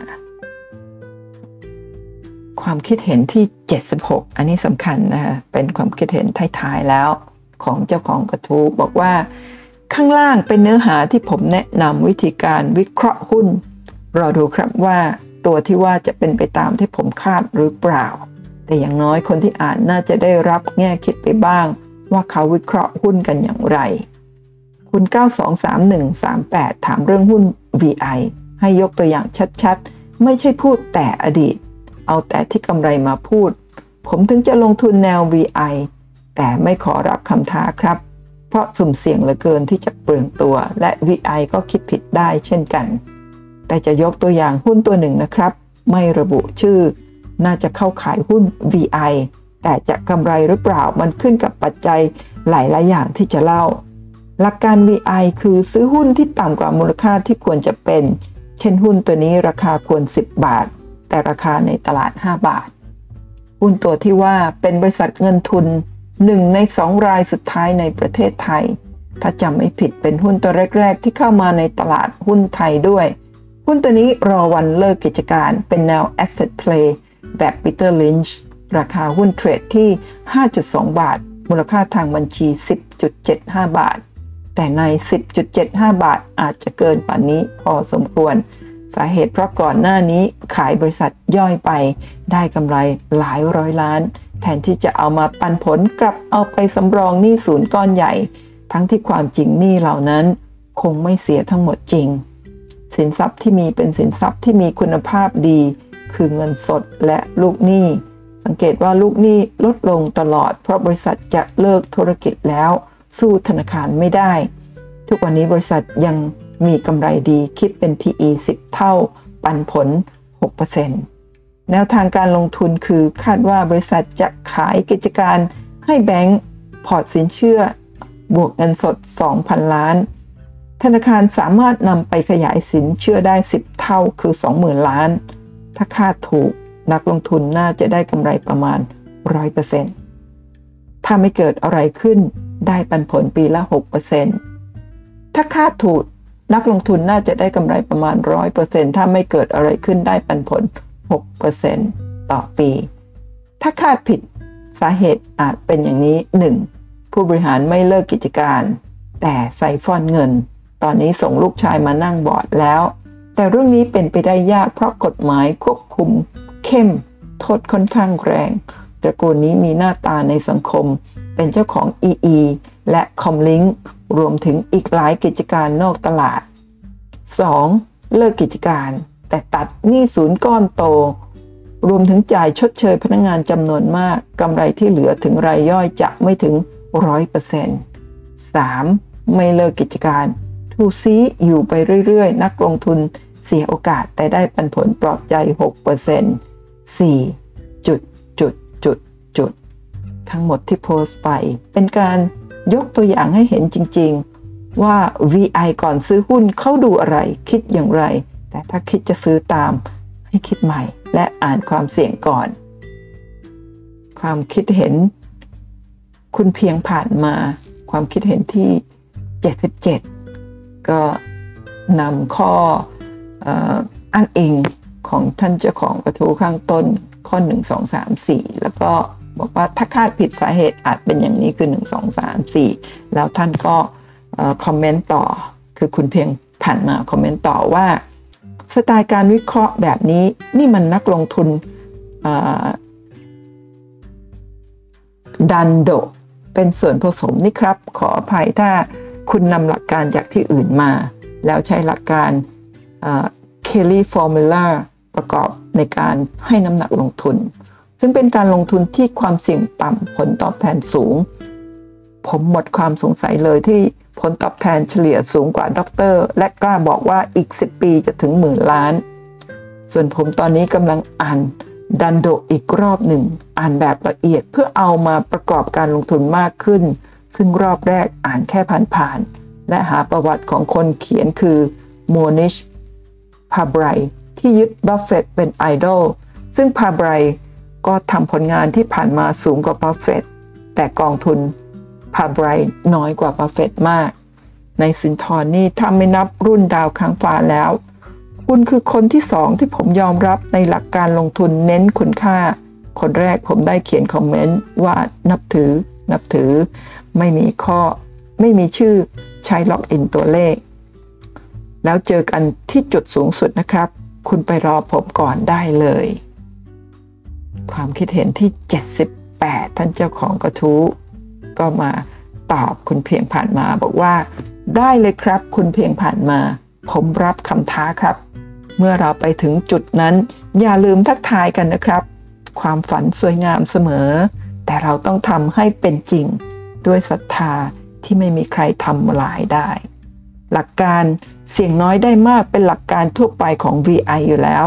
ความคิดเห็นที่ 76 อันนี้สำคัญนะคะเป็นความคิดเห็นท้ายๆแล้ว ของเจ้าของกระทู้บอกว่า ข้างล่างเป็นเนื้อหาที่ผมแนะนำวิธีการวิเคราะห์หุ้น รอดูครับว่าตัวที่ว่าจะเป็นไปตามที่ผมคาดหรือเปล่า แต่อย่างน้อยคนที่อ่านน่าจะได้รับแง่คิดไปบ้าง ว่าเขาวิเคราะห์หุ้นกันอย่างไร คุณ 923138 ถามเรื่องหุ้น VI ให้ยกตัวอย่างชัดๆ ไม่ใช่พูดแต่อดีต เอาแต่ที่กำไรมาพูด ผมถึงจะลงทุนแนว VI แต่ไม่ขอรับคำท้าครับ เพราะสุ่มเสี่ยงเหลือเกินที่จะเปลืองตัว และ VI ก็คิดผิดได้เช่นกัน แต่จะยกตัวอย่างหุ้นตัวหนึ่งนะครับ ไม่ระบุชื่อ น่าจะเข้าขายหุ้น VI แต่จะกำไรหรือเปล่ามันขึ้นกับปัจจัยหลายๆอย่างที่จะเล่า หลักการ VI คือซื้อหุ้นที่ต่ำกว่ามูลค่าที่ควรจะเป็น เช่นหุ้นตัวนี้ราคาควร 10 บาท แต่ราคาในตลาด 5 บาท หุ้นตัวที่ว่าเป็นบริษัทเงินทุนหนึ่งในสองรายสุดท้ายในประเทศไทย ถ้าจำไม่ผิดเป็นหุ้นตัวแรก ๆ ที่เข้ามาในตลาดหุ้นไทยด้วย หุ้นตัวนี้รอวันเลิกกิจการเป็นแนว asset play แบบ Peter Lynch ราคาหุ้นเทรดที่ 5.2 บาท มูลค่าทางบัญชี 10.75 บาท แต่ใน 10.75 บาทอาจจะเกินป่านนี้พอสมควร สาเหตุเพราะก่อนหน้านี้ขายบริษัทย่อยไป ได้กำไรหลายร้อยล้าน แทนที่จะเอามาปันผลกลับเอาไปสำรองหนี้ศูนย์ก้อนใหญ่ ทั้งที่ความจริงหนี้เหล่านั้น คงไม่เสียทั้งหมดจริง สินทรัพย์ที่มีเป็นสินทรัพย์ที่มีคุณภาพดี คือเงินสดและลูกหนี้ สังเกตว่าลูกหนี้ลดลงตลอด เพราะบริษัทจะเลิกธุรกิจแล้ว สู้ธนาคารไม่ได้ ทุกวันนี้บริษัทยัง มีกำไรดีคิดเป็น PE 10 เท่า ปันผล 6%แนวทางการลงทุนคือคาดว่าบริษัทจะขายกิจการให้แบงก์พอร์ตสินเชื่อบวกเงินสด 2,000 ล้าน ธนาคารสามารถนำไปขยายสินเชื่อได้ 10 เท่าคือ 20,000 ล้าน ถ้าคาดถูกนักลงทุนน่าจะได้กำไรประมาณ 100%ถ้าไม่เกิดอะไรขึ้นได้ปันผลปีละ 6%ถ้าคาดถูก นักลงทุนน่าจะได้กำไรประมาณ 100%ถ้าไม่เกิดอะไรขึ้นได้ปันผล 6%ต่อปี ถ้าคาดผิดสาเหตุอาจเป็นอย่างนี้ 1. ผู้บริหารไม่เลิกกิจการ แต่ใส่ฟอนเงิน ตอนนี้ส่งลูกชายมานั่งบอร์ดแล้ว แต่เรื่องนี้เป็นไปได้ยากเพราะกฎหมายควบคุม เข้ม โทษค่อนข้างแรง ตระกูลนี้มีหน้าตาในสังคม เป็นเจ้าของ EE และ Comlink รวมถึงอีกหลายกิจการนอกตลาด 2. เลิกกิจการ แต่ตัดหนี้ศูนย์ก้อนโต รวมถึงจ่ายชดเชยพนักงงานจำนวนมากกำไรที่เหลือถึงรายย่อยจะไม่ถึง 100% 3. ไม่เลิกกิจการทูซีอยู่ไปเรื่อยๆ นักลงทุนเสียโอกาสแต่ได้ปันผลปลอบใจ 6% 4. จุดจุดจุดจุด ทั้งหมดที่โพสต์ไป เป็นการยกตัวอย่างให้เห็นจริง ๆ ว่า VI ก่อนซื้อหุ้นเขาดูอะไร คิดอย่างไร แต่ถ้าคิดจะซื้อตาม ให้คิดใหม่ และอ่านความเสี่ยงก่อน ความคิดเห็น คุณเพียงผ่านมา ความคิดเห็นที่ 77 ก็นำข้ออ้างอิงของท่านเจ้าของกระทู้ข้างต้นข้อ 1 2 3 4 แล้วก็ บอกว่าถ้าคาดผิดสาเหตุอาจเป็นอย่างนี้คือ 1 2 3 4 แล้วท่านก็คอมเมนต์ต่อ คือคุณเพียงผ่านมาคอมเมนต์ต่อว่า สไตล์การวิเคราะห์แบบนี้นี่มันนักลงทุน Dhandho เป็นส่วนผสมนี่ครับ ขออภัยถ้าคุณนำหลักการจากที่อื่นมา แล้วใช้หลักการ Kelly formula ประกอบในการให้น้ำหนักลงทุน ซึ่งเป็นการลงทุนที่ความเสี่ยงต่ำผลตอบแทนสูง ผมหมดความสงสัยเลยที่ผลตอบแทนเฉลี่ยสูงกว่าด็อกเตอร์ และกล้าบอกว่าอีก 10 ปีจะถึงหมื่นล้าน ส่วนผมตอนนี้กำลังอ่าน Dhandho อีกรอบหนึ่ง อ่านแบบละเอียดเพื่อเอามาประกอบการลงทุนมากขึ้น ซึ่งรอบแรกอ่านแค่ผ่านๆและหาประวัติของคนเขียนคือโมนิชพาไบรที่ยึดบัฟเฟตเป็นไอดอลซึ่งพาไบร ก็ทำผลงานที่ผ่านมาสูงกว่าบัฟเฟตแต่กองทุนพาไบรน้อยกว่าบัฟเฟตมาก ในสินธรนี่ถ้าไม่นับรุ่นดาวค้างฟ้าแล้ว คุณคือคนที่สองที่ผมยอมรับในหลักการลงทุนเน้นคุณค่า คนแรกผมได้เขียนคอมเมนต์ว่านับถือ นับถือ ไม่มีข้อ ไม่มีชื่อใช้ล็อกอินตัวเลข แล้วเจอกันที่จุดสูงสุดนะครับ คุณไปรอผมก่อนได้เลย ความคิดเห็นที่ 78 ท่านเจ้าของกระทู้ก็มาตอบคุณเพียงผ่านมาบอกว่า ได้เลยครับ คุณเพียงผ่านมา ผมรับคำท้าครับ เมื่อเราไปถึงจุดนั้น อย่าลืมทักทายกันนะครับ ความฝันสวยงามเสมอ แต่เราต้องทำให้เป็นจริง ด้วยศรัทธาที่ไม่มีใครทำลายได้ หลักการเสี่ยงน้อยได้มากเป็นหลักการทั่วไปของ VI อยู่แล้ว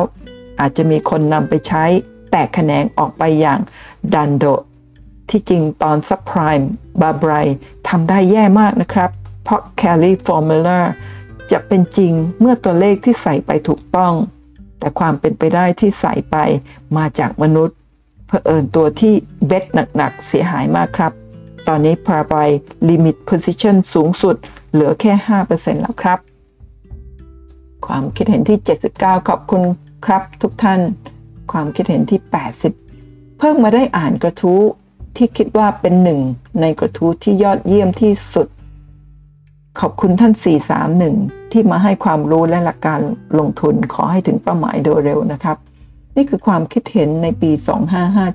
อาจจะมีคนนำไปใช้ แตกแขนงออกไปอย่างดันโด ที่จริงตอนซับไพรม์บาบรทำได้แย่มากนะครับ เพราะ carry formula จะเป็นจริงเมื่อตัวเลขที่ใส่ไปถูกต้อง แต่ความเป็นไปได้ที่ใส่ไปมาจากมนุษย์เผอิญตัวที่เบ็ดหนักๆ เสียหายมากครับ ตอนนี้พาไปลิมิต position สูงสุดเหลือแค่ 5%แล้วครับ ความคิดเห็นที่ 79 ขอบคุณครับทุกท่าน ความคิดเห็นที่ 80 เพิ่งมาได้อ่านกระทู้ที่คิดว่าเป็นหนึ่งในกระทู้ที่ยอดเยี่ยมที่สุด ขอบคุณท่าน 431 ที่มาให้ความรู้และหลักการลงทุนขอให้ถึงเป้าหมายโดยเร็วนะครับ นี่คือความคิดเห็นในปี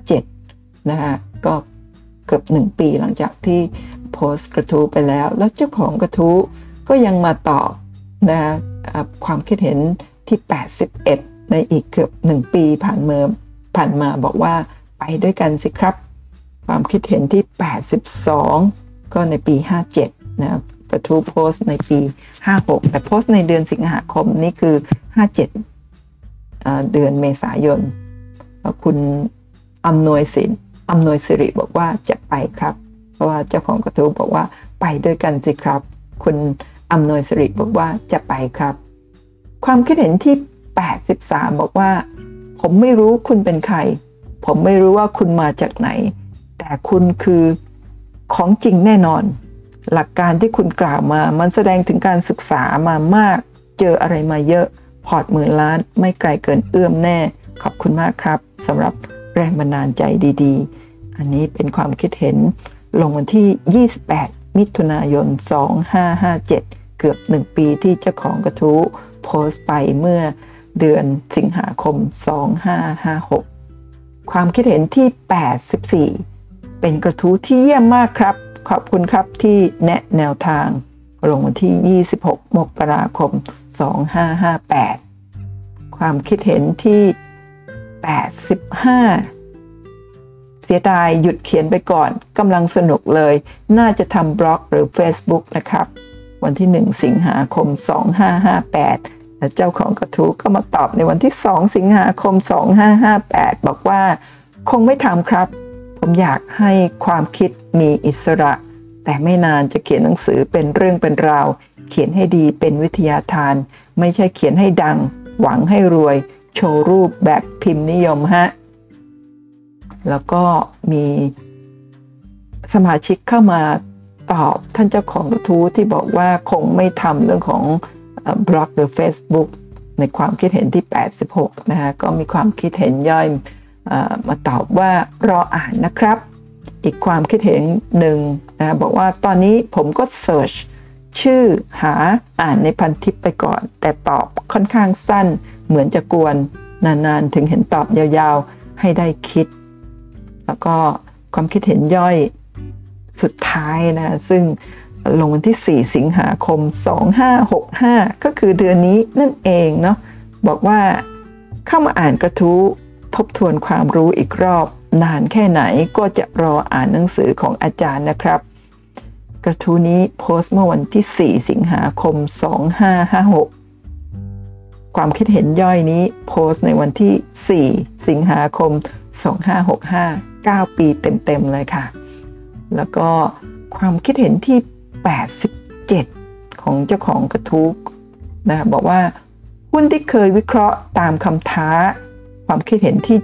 2557 นะคะก็เกือบหนึ่งปีหลังจากที่โพสต์กระทู้ไปแล้ว แล้วเจ้าของกระทู้ก็ยังมาตอบนะความคิดเห็นที่ 81 ในอีกเกือบ1ปีผ่านเมื่อผ่านมาบอกว่าไปด้วยกันสิครับ ความคิดเห็นที่ 82 ก็ในปี 57 นะกระทู้โพสในปี 56 แต่โพสในเดือนสิงหาคมนี่คือ 57 เดือนเมษายน คุณอำนวยสินอำนวยสิริบอกว่าจะไปครับ เพราะว่าเจ้าของกระทู้บอกว่าไปด้วยกันสิครับ คุณอำนวยสิริบอกว่าจะไปครับ ความคิดเห็นที่ 83 บอกว่า ผมไม่รู้คุณเป็นใคร ผมไม่รู้ว่าคุณมาจากไหน แต่คุณคือของจริงแน่นอน หลักการที่คุณกล่าวมา มันแสดงถึงการศึกษามามาก เจออะไรมาเยอะ พอร์ตหมื่นล้านไม่ไกลเกินเอื้อมแน่ ขอบคุณมากครับสำหรับแรงบันดาลใจดีๆ อันนี้เป็นความคิดเห็นลงวันที่ 28 มิถุนายน 2557 เกือบ 1 ปีที่เจ้าของกระทู้โพสต์ไปเมื่อ เดือนสิงหาคม 2556 ความคิดเห็นที่ 84 เป็นกระทู้ที่เยี่ยมมากครับ ขอบคุณครับที่แนะแนวทาง ลงวันที่ 26 มกราคม 2558 ความคิดเห็นที่ 85 เสียดายหยุดเขียนไปก่อนกำลังสนุกเลย น่าจะทำบล็อกหรือ Facebook นะครับ วันที่ 1 สิงหาคม 2558และ เจ้าของกระทู้ก็มาตอบในวันที่ 2 สิงหาคม 2558 บอกว่า คงไม่ทำครับ ผมอยากให้ความคิดมีอิสระ แต่ไม่นานจะเขียนหนังสือเป็นเรื่องเป็นราว เขียนให้ดีเป็นวิทยาทาน ไม่ใช่เขียนให้ดัง หวังให้รวย โชว์รูปแบบพิมพ์นิยมฮะ แล้วก็มีสมาชิกเข้ามาตอบท่านเจ้าของกระทู้ที่บอกว่าคงไม่ทำเรื่องของ บล็อกหรือ Facebook ในความคิดเห็นที่ 86 นะคะก็มีความคิดเห็นย่อยมาตอบว่ารออ่านนะครับ อีกความคิดเห็นหนึ่งนะบอกว่าตอนนี้ผมก็เสิร์ชชื่อหาอ่านในพันทิปไปก่อน แต่ตอบค่อนข้างสั้นเหมือนจะกวน นานๆ ถึงเห็นตอบยาวๆ ให้ได้คิด แล้วก็ความคิดเห็นย่อยสุดท้ายนะ ซึ่ง ลงวันที่ 4 สิงหาคม 2565 ก็คือเดือนนี้นั่นเองเนาะบอกว่าเข้ามาอ่านกระทู้ทบทวนความรู้อีกรอบ นานแค่ไหนก็จะรออ่านหนังสือของอาจารย์นะครับ กระทู้นี้โพสต์เมื่อวันที่ 4 สิงหาคม 2556 ความคิดเห็นย่อยนี้โพสต์ในวันที่ 4 สิงหาคม 2565 9 ปีเต็มๆเลยค่ะ แล้วก็ความคิดเห็นที่ 87 ของเจ้าของกระทู้นะบอกว่าหุ้นที่เคยวิเคราะห์ตามคำท้า ความคิดเห็นที่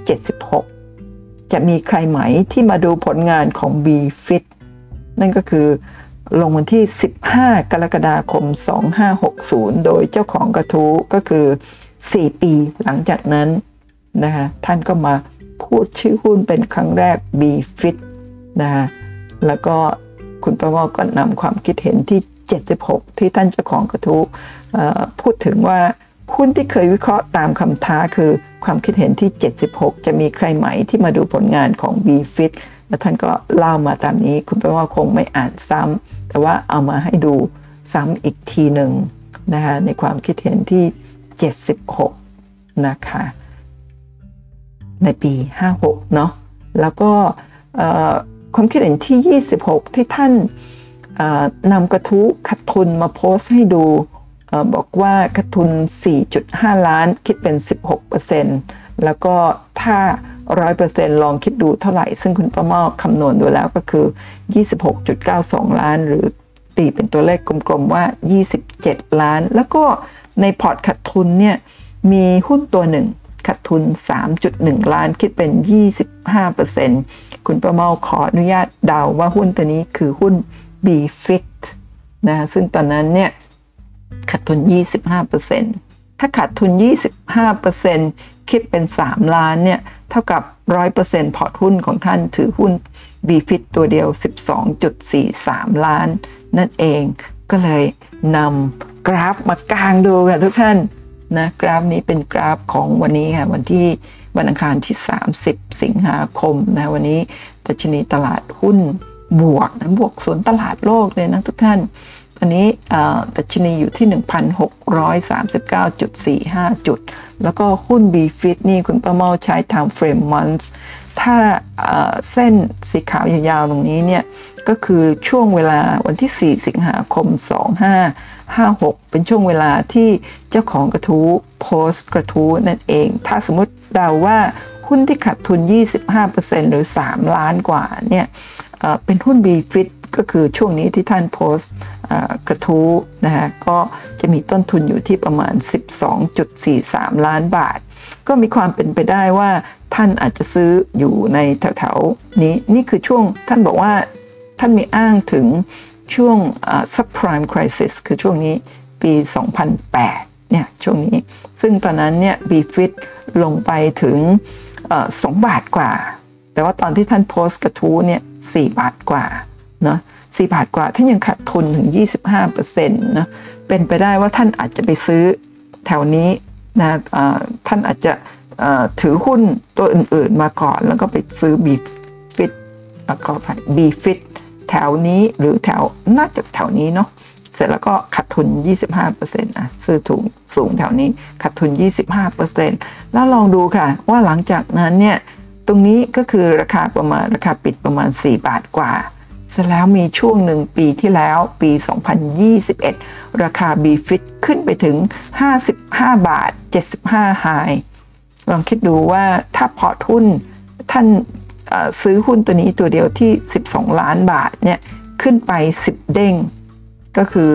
76 จะมีใครไหมที่มาดูผลงานของ B-Fit นั่นก็คือลงวันที่ 15 กรกฎาคม 2560 โดยเจ้าของกระทู้ก็คือ 4 ปีหลังจากนั้นนะคะท่านก็มาพูดชื่อหุ้นเป็นครั้งแรก B-Fit นะคะแล้วก็ คุณประวอก็นำความคิดเห็นที่ 76 ที่ท่านเจ้าของกระทู้พูดถึงว่าหุ้นที่เคยวิเคราะห์ตามคำท้าคือความคิดเห็นที่ 76 จะมีใครไหมที่มาดูผลงานของ B-Fit แล้วท่านก็เล่ามาตามนี้ คุณประวอคงไม่อ่านซ้ำแต่ว่าเอามาให้ดูซ้ำอีกทีหนึ่งนะคะในความคิดเห็นที่ 76 นะคะในปี 56 เนาะแล้วก็ ความคิดเห็นที่ 26 ที่ท่านนำกระทู้ขัดทุนมาโพสต์ให้ดูบอกว่าขาดทุน 4.5 ล้านคิดเป็น 16%แล้วก็ถ้า 100%ลองคิดดูเท่าไหร่ ซึ่งคุณประมอคำนวณดูแล้วก็คือ 26.92 ล้าน หรือตีเป็นตัวเลขกลมๆว่า 27 ล้าน แล้วก็ในพอร์ตขาดทุนเนี่ยมีหุ้นตัวหนึ่ง ขาดทุน 3.1 ล้านคิดเป็น 25%คุณประเมาขออนุญาตเดาว่าหุ้นตัวนี้คือหุ้น B-Fit นะซึ่งตอนนั้นเนี่ยขาดทุน 25%ถ้าขาดทุน 25%คิดเป็น 3 ล้านเนี่ยเท่ากับ 100%พอร์ตหุ้นของท่านถือหุ้น B-Fit ตัวเดียว 12.43 ล้าน นั่นเองก็เลยนำกราฟมากางดูค่ะทุกท่าน นะกราฟนี้เป็นกราฟของวันนี้ค่ะวันที่วันอังคารที่ 30 สิงหาคมนะวันนี้ดัชนีตลาดหุ้นบวกนะบวกส่วนตลาดโลกเลยนะทุกท่านอันนี้ดัชนีอยู่ที่ 1,639.45 จุด แล้วก็หุ้น B-Fit นี่คุณประเมาใช้ time frame months ถ้าเส้นสีขาวยาวๆตรงนี้เนี่ย ก็คือช่วงเวลาวันที่ 4 สิงหาคม 2556 เป็นช่วงเวลาที่เจ้าของกระทู้โพสต์กระทู้นั่นเอง ถ้าสมมติเดาว่าหุ้นที่ขาดทุน 25%หรือ 3 ล้านกว่าเนี่ยเป็นหุ้น B-Fit ก็คือช่วงนี้ที่ท่านโพสต์กระทู้นะฮะก็จะมีต้นทุนอยู่ที่ประมาณ 12.43 ล้านบาท ก็มีความเป็นไปได้ว่าท่านอาจจะซื้ออยู่ในแถวๆนี้นี่คือช่วงท่านบอกว่าท่านมีอ้างถึง ช่วง subprime crisis คือช่วงนี้ปี 2008 เนี่ย ช่วงนี้ ซึ่งตอนนั้นเนี่ย BFIT ลงไปถึงสองบาทกว่า แต่ว่าตอนที่ท่านโพสต์กระทู้เนี่ยสี่บาทกว่าเนาะสี่บาทกว่า ท่านยังขาดทุนถึง 25%นะเป็นไปได้ว่าท่านอาจจะไปซื้อแถวนี้นะท่านอาจจะถือหุ้นตัวอื่นๆมาก่อน แล้วก็ไปซื้อ B fit แล้วก็ไป B fit แถวนี้หรือแถวน่าจะแถวนี้เนาะเสร็จแล้วก็ขาดทุน 25%อะซื้อถุงสูงแถวนี้ขาดทุน 25%แล้วลองดูค่ะ ว่าหลังจากนั้นเนี่ยตรงนี้ก็คือราคาประมาณราคาปิดประมาณ 4 บาทกว่าเสร็จแล้วมีช่วงหนึ่งปีที่แล้วปี 2021 ราคา BFIT ขึ้นไปถึง 55 บาท 75ไฮลองคิดดูว่าถ้าพอร์ตหุ้นท่าน ซื้อหุ้นตัวนี้ตัวเดียวที่ 12 ล้านบาทเนี่ยขึ้นไป 10 เด้ง ก็คือ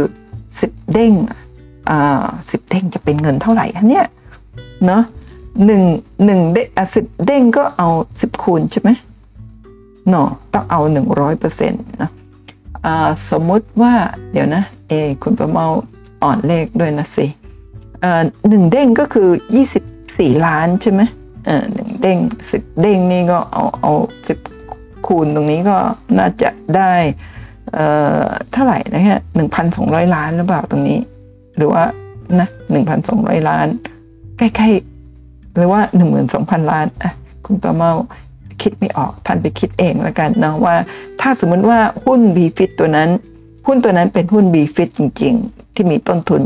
10 เด้งสิบเด้งจะเป็นเงินเท่าไหร่คะเนี่ยเนาะหนึ่งหนึ่งเด้สิบเด้งก็เอาสิบคูณใช่ไหมเนาะต้องเอาหนึ่งร้อยเปอร์เซ็นต์นะสมมุติว่าเดี๋ยวนะเอคุณประเมาอ่อนเลขด้วยนะสิหนึ่งเด้งก็คือยี่สิบสี่ล้านใช่ไหม หนึ่งเด้งสิบเด้งนี่ก็เอาเอาสิบคูณตรงนี้ก็น่าจะได้เท่าไหร่นะฮะหนึ่งพันสองร้อยล้านหรือเปล่าตรงนี้ หรือว่านะหนึ่งพันสองร้อยล้าน ใกล้ๆหรือว่าหนึ่งหมื่นสองพันล้านอะคุณประเมาคิดไม่ออกท่านไปคิดเองแล้วกันนะว่า ถ้าสมมติว่าหุ้น b f i t ตัวนั้น หุ้นตัวนั้นเป็นหุ้น b f i t จริง ๆ ที่มีต้นทุน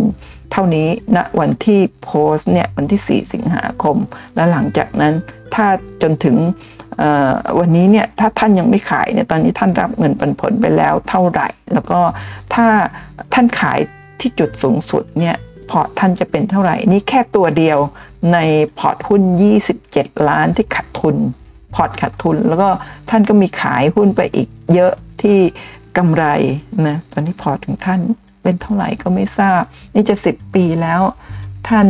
เท่านี้ณนะวันที่โพสเนี่ยวันที่ 4 สิงหาคม แล้วหลังจากนั้นถ้าจนถึงวันนี้เนี่ยถ้าท่านยังไม่ขายเนี่ยตอนนี้ท่านรับเงินปันผลไปแล้วเท่าไหร่ แล้วก็ถ้าท่านขายที่จุดสูงสุดเนี่ยพอร์ตท่านจะเป็นเท่าไหร่ นี่แค่ตัวเดียวในพอร์ตหุ้น 27 ล้านที่ขาดทุน พอร์ตขาดทุน แล้วก็ท่านก็มีขายหุ้นไปอีกเยอะที่กำไรนะตอนนี้พอร์ตของท่าน เป็นเท่าไหร่ก็ไม่ทราบ นี่จะสิบปีแล้วท่าน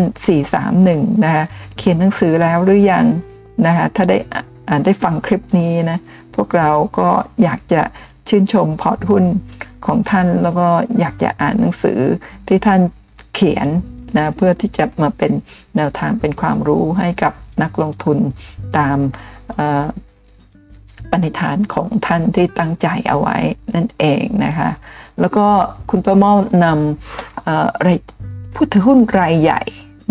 431 นะคะเขียนหนังสือแล้วหรือยังนะคะถ้าได้อ่านได้ฟังคลิปนี้นะพวกเราก็อยากจะชื่นชมพอร์ตหุ้นของท่านแล้วก็อยากจะอ่านหนังสือที่ท่านเขียนนะเพื่อที่จะมาเป็นแนวทางเป็นความรู้ให้กับนักลงทุนตาม ปณิธานของท่านที่ตั้งใจเอาไว้นั่นเองนะคะ แล้วก็คุณประมอลนำผู้ถือหุ้นรายใหญ่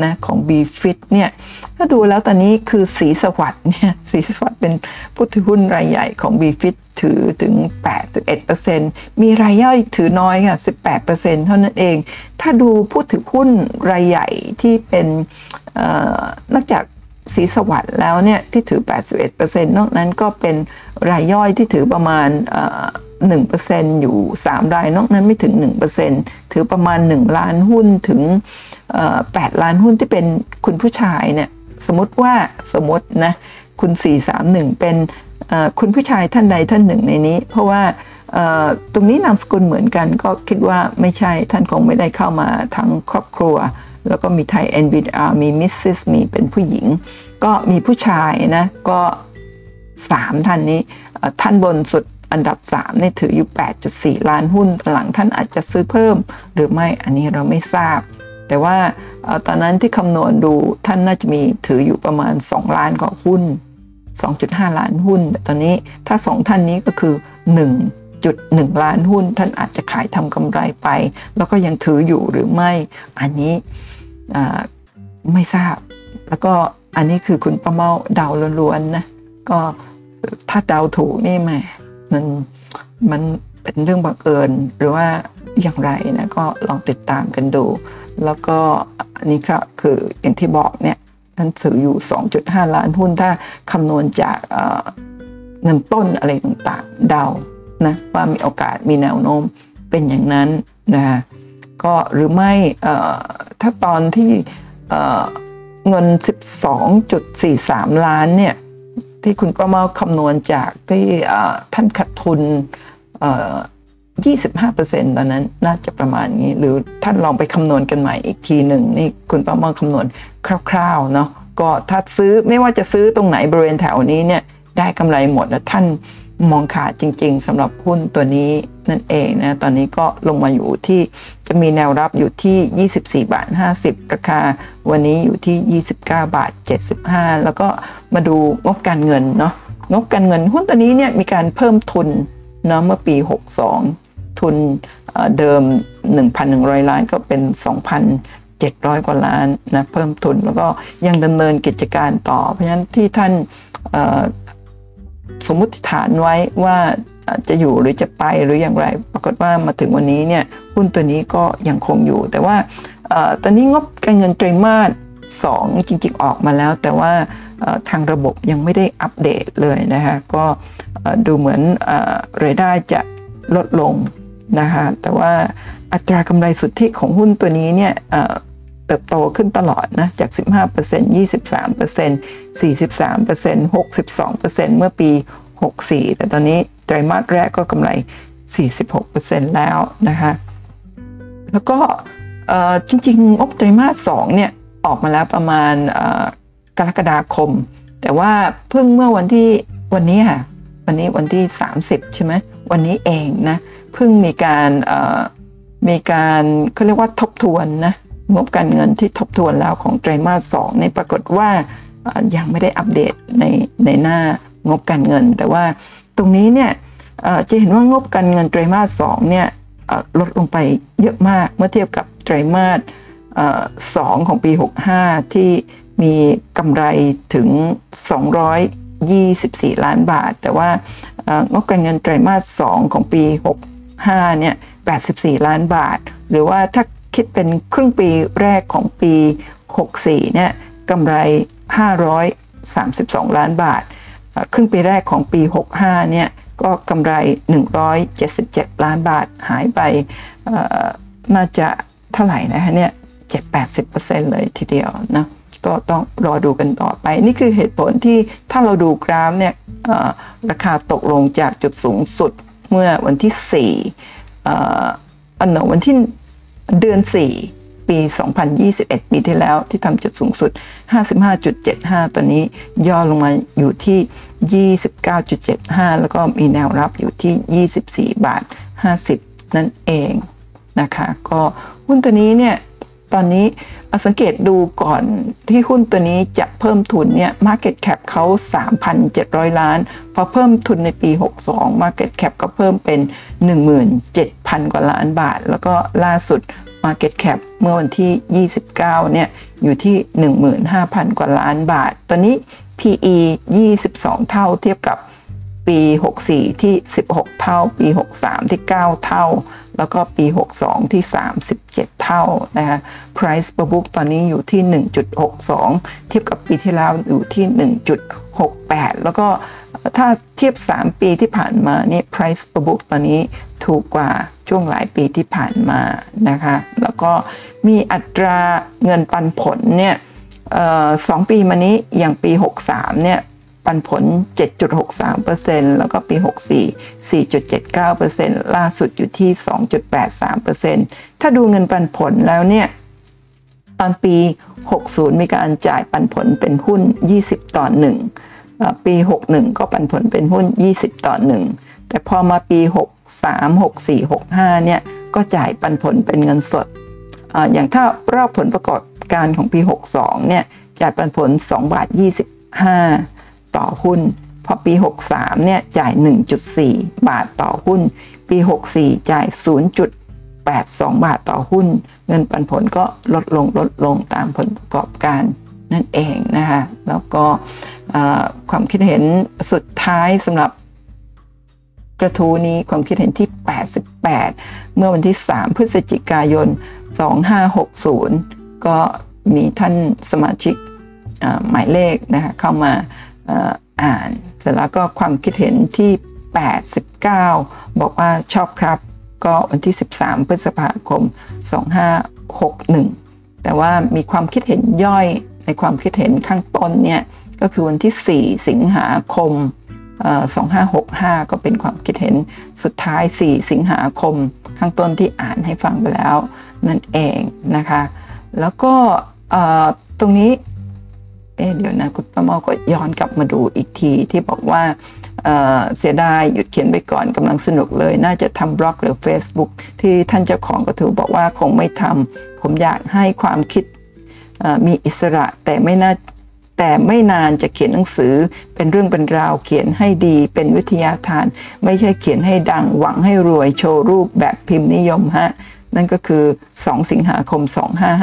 นะของ b f i t เนี่ยถ้าดูแล้วตอนนี้คือสีสวัสด์เนี่ยสีสวัสด์เป็นผู้ถือหุ้นรายใหญ่ของ b f i t ถือถึง 81%มีรายย่อยถือน้อยค่ะ 18%เท่านั้นเอง ถ้าดูผู้ถือหุ้นรายใหญ่ที่เป็นนอกจาก สีสวัสด์แล้วเนี่ยที่ถือ 81%นอกนั้นก็เป็นรายย่อยที่ถือประมาณ1%อยู่ 3 ราย นอกนั้นไม่ถึง 1%ถือประมาณ 1 ล้านหุ้นถึง 8 ล้านหุ้นที่เป็นคุณผู้ชายเนี่ยสมมติว่าสมมตินะคุณ 431 เป็นคุณผู้ชายท่านใดท่านหนึ่งในนี้ เพราะว่าตรงนี้นามสกุลเหมือนกันก็คิดว่าไม่ใช่ท่านคงไม่ได้เข้ามาทั้งครอบครัว แล้วก็มีไทย NVR มีมิสซิสมีเป็นผู้หญิง ก็มีผู้ชายนะ ก็สามท่านนี้ท่านบนสุดอันดับ3เนี่ยถืออยู่ 8.4 ล้านหุ้น หลังท่านอาจจะซื้อเพิ่ม หรือไม่อันนี้เราไม่ทราบ แต่ว่าตอนนั้นที่คำนวณดูท่านน่าจะมีถืออยู่ประมาณ 2 ล้านกว่าหุ้น 2.5 ล้านหุ้น แต่ตอนนี้ถ้า 2 ท่านนี้ก็คือ 1.1 ล้านหุ้น ท่านอาจจะขายทำกำไรไป แล้วก็ยังถืออยู่หรือไม่ อันนี้ ไม่ทราบ แล้วก็อันนี้คือคุณประเมาเดาล้วนๆนะก็ถ้าเดาถูกนี่แม่มันมันเป็นเรื่องบังเอิญหรือว่าอย่างไรนะก็ลองติดตามกันดู แล้วก็อันนี้ก็คืออย่างที่บอกเนี่ยท่านซื้ออยู่ 2.5 ล้านหุ้นถ้าคำนวณจากเงินต้นอะไรต่างๆเดานะว่ามีโอกาสมีแนวโน้มเป็นอย่างนั้นนะ ก็หรือไม่ถ้าตอนที่เงิน 12.43 ล้านเนี่ยที่คุณประมาคำนวณจากที่ท่านขาดทุน 25%ตอนนั้นน่าจะประมาณนี้ หรือท่านลองไปคำนวณกันใหม่อีกทีหนึ่งนี่คุณประมาคำนวณคร่าวๆเนาะก็ถ้าซื้อไม่ว่าจะซื้อตรงไหนบริเวณแถวนี้เนี่ยได้กำไรหมดแล้วท่าน มองขาดจริงๆสำหรับหุ้นตัวนี้นั่นเองนะตอนนี้ก็ลงมาอยู่ที่จะมีแนวรับอยู่ที่ 24 บาท 50 ราคา วันนี้อยู่ที่ 29 บาท 75 แล้วก็มาดูงบการเงินเนาะงบการเงินหุ้นตัวนี้เนี่ยมีการเพิ่มทุนเนาะเมื่อปี 62 ทุนเดิม 1,100 ล้านก็เป็น 2,700 กว่าล้านนะเพิ่มทุนแล้วก็ยังดำเนินกิจการต่อ เพราะฉะนั้นที่ท่าน สมมุติฐานไว้ว่าจะอยู่หรือจะไปหรืออย่างไร ปรากฏว่ามาถึงวันนี้เนี่ยหุ้นตัวนี้ก็ยังคงอยู่ แต่ว่าตอนนี้งบการเงินไตรมาส2จริงๆออกมาแล้ว แต่ว่าทางระบบยังไม่ได้อัปเดตเลยนะคะก็ดูเหมือนรายได้จะลดลงนะคะแต่ว่าอัตรากำไรสุทธิของหุ้นตัวนี้เนี่ย เติบโตขึ้นตลอดนะจาก 15% 23% 43% 62%เมื่อปี 64 แต่ตอนนี้ไตรมาสแรกก็กำไร 46%แล้วนะคะ แล้วก็จริงๆงบไตรมาส2เนี่ยออกมาแล้วประมาณกรกฎาคม แต่ว่าเพิ่งเมื่อวันที่วันนี้ค่ะวันนี้วันที่ 30 ใช่ไหมวันนี้เองนะเพิ่งมีการมีการเขาเรียกว่าทบทวนนะ งบการเงินที่ทบทวนแล้วของไตรมาสสองในปรากฏว่ายังไม่ได้อัปเดตในในหน้างบการเงิน แต่ว่าตรงนี้เนี่ยจะเห็นว่างบการเงินไตรมาสสองเนี่ยลดลงไปเยอะมากเมื่อเทียบกับไตรมาสสองของปี 65 ที่มีกำไรถึง 224 ล้านบาท แต่ว่างบการเงินไตรมาส2ของปี 65 เนี่ย 84 ล้านบาท หรือว่าถ้า คิดเป็นครึ่งปีแรกของปี 64 เนี่ยกำไร 532 ล้านบาท ครึ่งปีแรกของปี 65 เนี่ยก็กำไร 177 ล้านบาทหายไปน่าจะเท่าไหร่นะฮะเนี่ย7-80%เลยทีเดียวนะก็ต้องรอดูกันต่อไป นี่คือเหตุผลที่ถ้าเราดูกราฟเนี่ยราคาตกลงจากจุดสูงสุดเมื่อวันที่4อันนวันที่ เดือน 4 ปี 2021 ปีที่แล้วที่ทำจุดสูงสุด 55.75 ตอนนี้ย่อลงมาอยู่ที่ 29.75 แล้วก็มีแนวรับอยู่ที่ 24 บาท 50 นั่นเองนะคะ ก็หุ้นตัวนี้เนี่ย ตอนนี้สังเกตดูก่อนที่หุ้นตัวนี้จะเพิ่มทุนเนี่ย Market Cap เขา 3,700 ล้าน พอเพิ่มทุนในปี 62 Market Cap ก็เพิ่มเป็น 17,000 กว่าล้านบาท แล้วก็ล่าสุด Market Cap เมื่อวันที่ 29 เนี่ย อยู่ที่ 15,000 กว่าล้านบาท ตอนนี้ PE 22 เท่าเทียบกับ ปี 64 ที่ 16 เท่า ปี 63 ที่ 9 เท่า แล้วก็ปี 62 ที่ 37 เท่านะคะ price per book ตอนนี้อยู่ที่ 1.62 เทียบกับปีที่แล้วอยู่ที่ 1.68 แล้วก็ถ้าเทียบ 3 ปีที่ผ่านมานี่ price per book ตอนนี้ถูกกว่าช่วงหลายปีที่ผ่านมานะคะ แล้วก็มีอัตราเงินปันผลเนี่ยสองปีมานี้อย่างปี 63 เนี่ย ปันผล 7.63%แล้วก็ปี 64 4.79%ล่าสุดอยู่ที่ 2.83%ถ้าดูเงินปันผลแล้วเนี่ยตอนปี 60 มีการจ่ายปันผลเป็นหุ้น 20 ต่อ 1 ปี 61 ก็ปันผลเป็นหุ้น 20 ต่อ 1 แต่พอมาปี 63 64 65 เนี่ย ก็จ่ายปันผลเป็นเงินสดออย่างถ้ารอบผลประกอบการของปี 62 เนี่ย จ่ายปันผล 2 บาท 25 ต่อหุ้น พอปี 63 เนี่ยจ่าย 1.4 บาทต่อหุ้น ปี 64 จ่าย 0.82 บาทต่อหุ้น เงินปันผลก็ลดลงลดลงตามผลประกอบการนั่นเองนะคะแล้วก็ความคิดเห็นสุดท้ายสำหรับกระทู้นี้ความคิดเห็นที่ 88 เมื่อวันที่ 3 พฤศจิกายน 2560 ก็มีท่านสมาชิกหมายเลขนะคะเข้ามา อ่านเสร็จแล้วก็ความคิดเห็นที่ 89 บอกว่าชอบครับ ก็วันที่ 13 พฤษภาคม 2561 แต่ว่ามีความคิดเห็นย่อยในความคิดเห็นข้างต้นเนี่ยก็คือวันที่ 4 สิงหาคม 2565 ก็เป็นความคิดเห็นสุดท้าย 4 สิงหาคม ข้างต้นที่อ่านให้ฟังไปแล้วนั่นเองนะคะ แล้วก็ตรงนี้ เอ๊เดี๋ยวนะคุณประเมาก็ย้อนกลับมาดูอีกทีที่บอกว่าเเสียดายหยุดเขียนไปก่อนกำลังสนุกเลย น่าจะทำบล็อกหรือ Facebook ที่ท่านเจ้าของกระทู้บอกว่าคงไม่ทำผมอยากให้ความคิดมีอิสระแต่ไม่น่าแต่ไม่นานจะเขียนหนังสือเป็นเรื่องเป็นราวเขียนให้ดีเป็นวิทยาทาน ไม่ใช่เขียนให้ดังหวังให้รวยโชว์รูปแบบพิมพ์นิยมฮะ นั่นก็คือ 2 สิงหาคม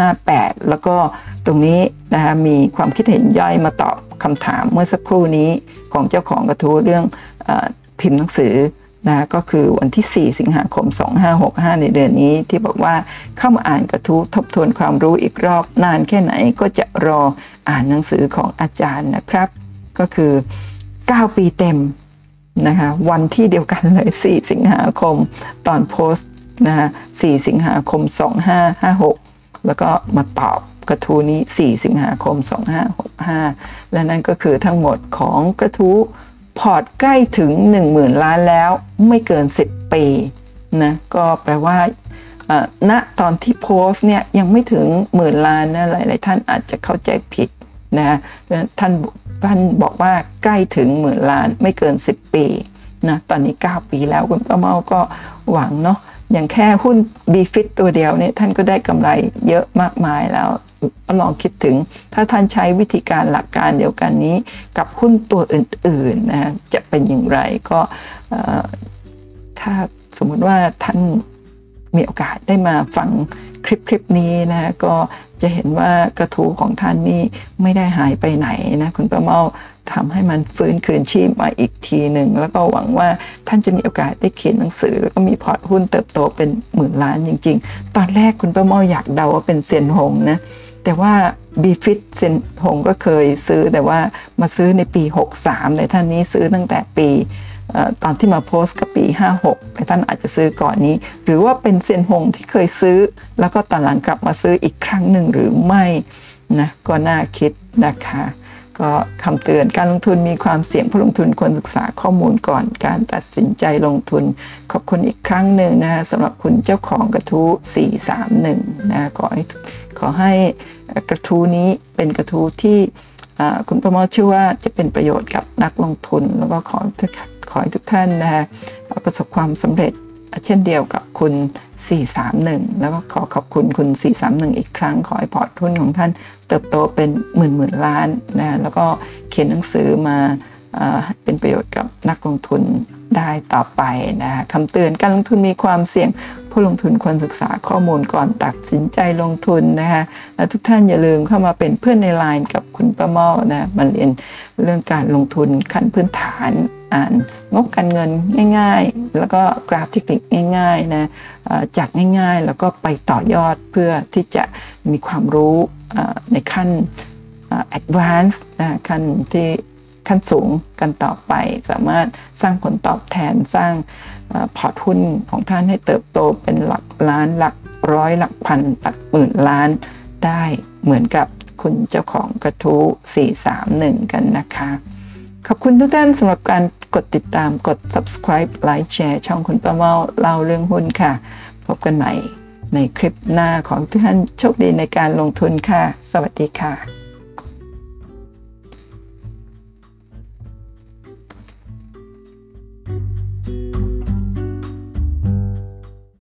2558 แล้วก็ตรงนี้นะคะมีความคิดเห็นย่อยมาตอบคำถามเมื่อสักครู่นี้ของเจ้าของกระทู้เรื่องออพิมพ์หนังสือนะก็คือวันที่ 4 สิงหาคม 2565 ในเดือนนี้ ที่บอกว่าเข้ามาอ่านกระทู้ทบทวนความรู้อีกรอบนานแค่ไหนก็จะรออ่านหนังสือของอาจารย์นะครับ ก็คือ 9 ปีเต็มนะคะวันที่เดียวกันเลย 4 สิงหาคม ตอนโพสต์ นะฮะ4สิงหาคม 2556 แล้วก็มาตอบกระทู้นี้ 4 สิงหาคม 2565 และนั่นก็คือทั้งหมดของกระทู้พอร์ตใกล้ถึง 10,000 ล้านแล้วไม่เกิน 10 ปีนะก็แปลว่าณตอนที่โพสเนี่ยยังไม่ถึงหมื่นล้านนะหลายๆท่านอาจจะเข้าใจผิดนะท่านท่านบอกว่าใกล้ถึงหมื่นล้านไม่เกิน 10 ปีนะตอนนี้ 9 ปีแล้วคุณป้าเมาก็หวังเนาะ อย่างแค่หุ้น b f i t ตัวเดียวเนี่ยท่านก็ได้กำไรเยอะมากมายแล้วลองคิดถึง ถ้าท่านใช้วิธีการหลักการเดียวกันนี้ กับหุ้นตัวอื่นๆนะจะเป็นอย่างไรก็ถ้าสมมติว่าท่านมีโอกาสได้มาฟังคลิปคลิปนี้นะก็จะเห็นว่ากระทูของท่านนี่ไม่ได้หายไปไหนนะคุณประเมา ทำให้มันฟื้นคืนชีพมาอีกทีหนึ่ง แล้วก็หวังว่าท่านจะมีโอกาสได้เขียนหนังสือ แล้วก็มีพอร์ตหุ้นเติบโตเป็นหมื่นล้านจริง ๆ ตอนแรกคุณประเมาอยากเดาว่าเป็นเซียนหงนะแต่ว่าบีฟิตเซนหงก็เคยซื้อแต่ว่ามาซื้อในปี 63แต่ท่านนี้ซื้อตั้งแต่ปีตอนที่มาโพสต์ก็ปี 56แต่ท่านอาจจะซื้อก่อนนี้ หรือว่าเป็นเซียนหงที่เคยซื้อ แล้วก็ตอนหลังกลับมาซื้ออีกครั้งหนึ่งหรือไม่นะก็น่าคิดนะคะ ก็คำเตือนการลงทุนมีความเสี่ยงผู้ลงทุนควรศึกษาข้อมูลก่อนการตัดสินใจลงทุน ขอบคุณอีกครั้งหนึ่งนะสำหรับคุณเจ้าของกระทู้431นะขอให้ขอให้กระทู้นี้เป็นกระทู้ที่คุณประมอเชื่อว่าจะเป็นประโยชน์กับนักลงทุน แล้วก็ขอขอให้ทุกท่านนะคะประสบความสำเร็จ เช่นเดียวกับคุณ 431 แล้วก็ขอขอบคุณคุณ 431 อีกครั้ง ขอให้พอร์ตทุนของท่านเติบโตเป็นหมื่นหมื่นล้านนะแล้วก็เขียนหนังสือมาเอ่อเป็นประโยชน์กับนักลงทุน ได้ต่อไปนะคำเตือนการลงทุนมีความเสี่ยง ผู้ลงทุนควรศึกษาข้อมูลก่อนตัดสินใจลงทุนนะคะและทุกท่านอย่าลืมเข้ามาเป็นเพื่อนในไลน์กับคุณประมานะมาเรียนเรื่องการลงทุนขั้นพื้นฐานอ่านงบการเงินง่าย ๆ แล้วก็กราฟเทคนิคง่ายๆนะอ่อจากง่ายๆ แล้วก็ไปต่อยอดเพื่อที่จะมีความรู้อ่อในขั้น advanced นะขั้นที่ ขั้นสูงกันต่อไป สามารถสร้างผลตอบแทนสร้างอพอร์ตหุ้นของท่านให้เติบโตเป็นหลักล้านหลักร้อยหลักพันหลักหมื่นล้านได้เหมือนกับคุณเจ้าของกระทู้431 กันนะคะ ขอบคุณทุกท่านสำหรับการกดติดตามกด subscribe ไลค์แชร์ช่องคุณประเมาเล่าเรื่องหุ้นค่ะ พบกันใหม่ในคลิปหน้าของทุกท่านโชคดีในการลงทุนค่ะ สวัสดีค่ะ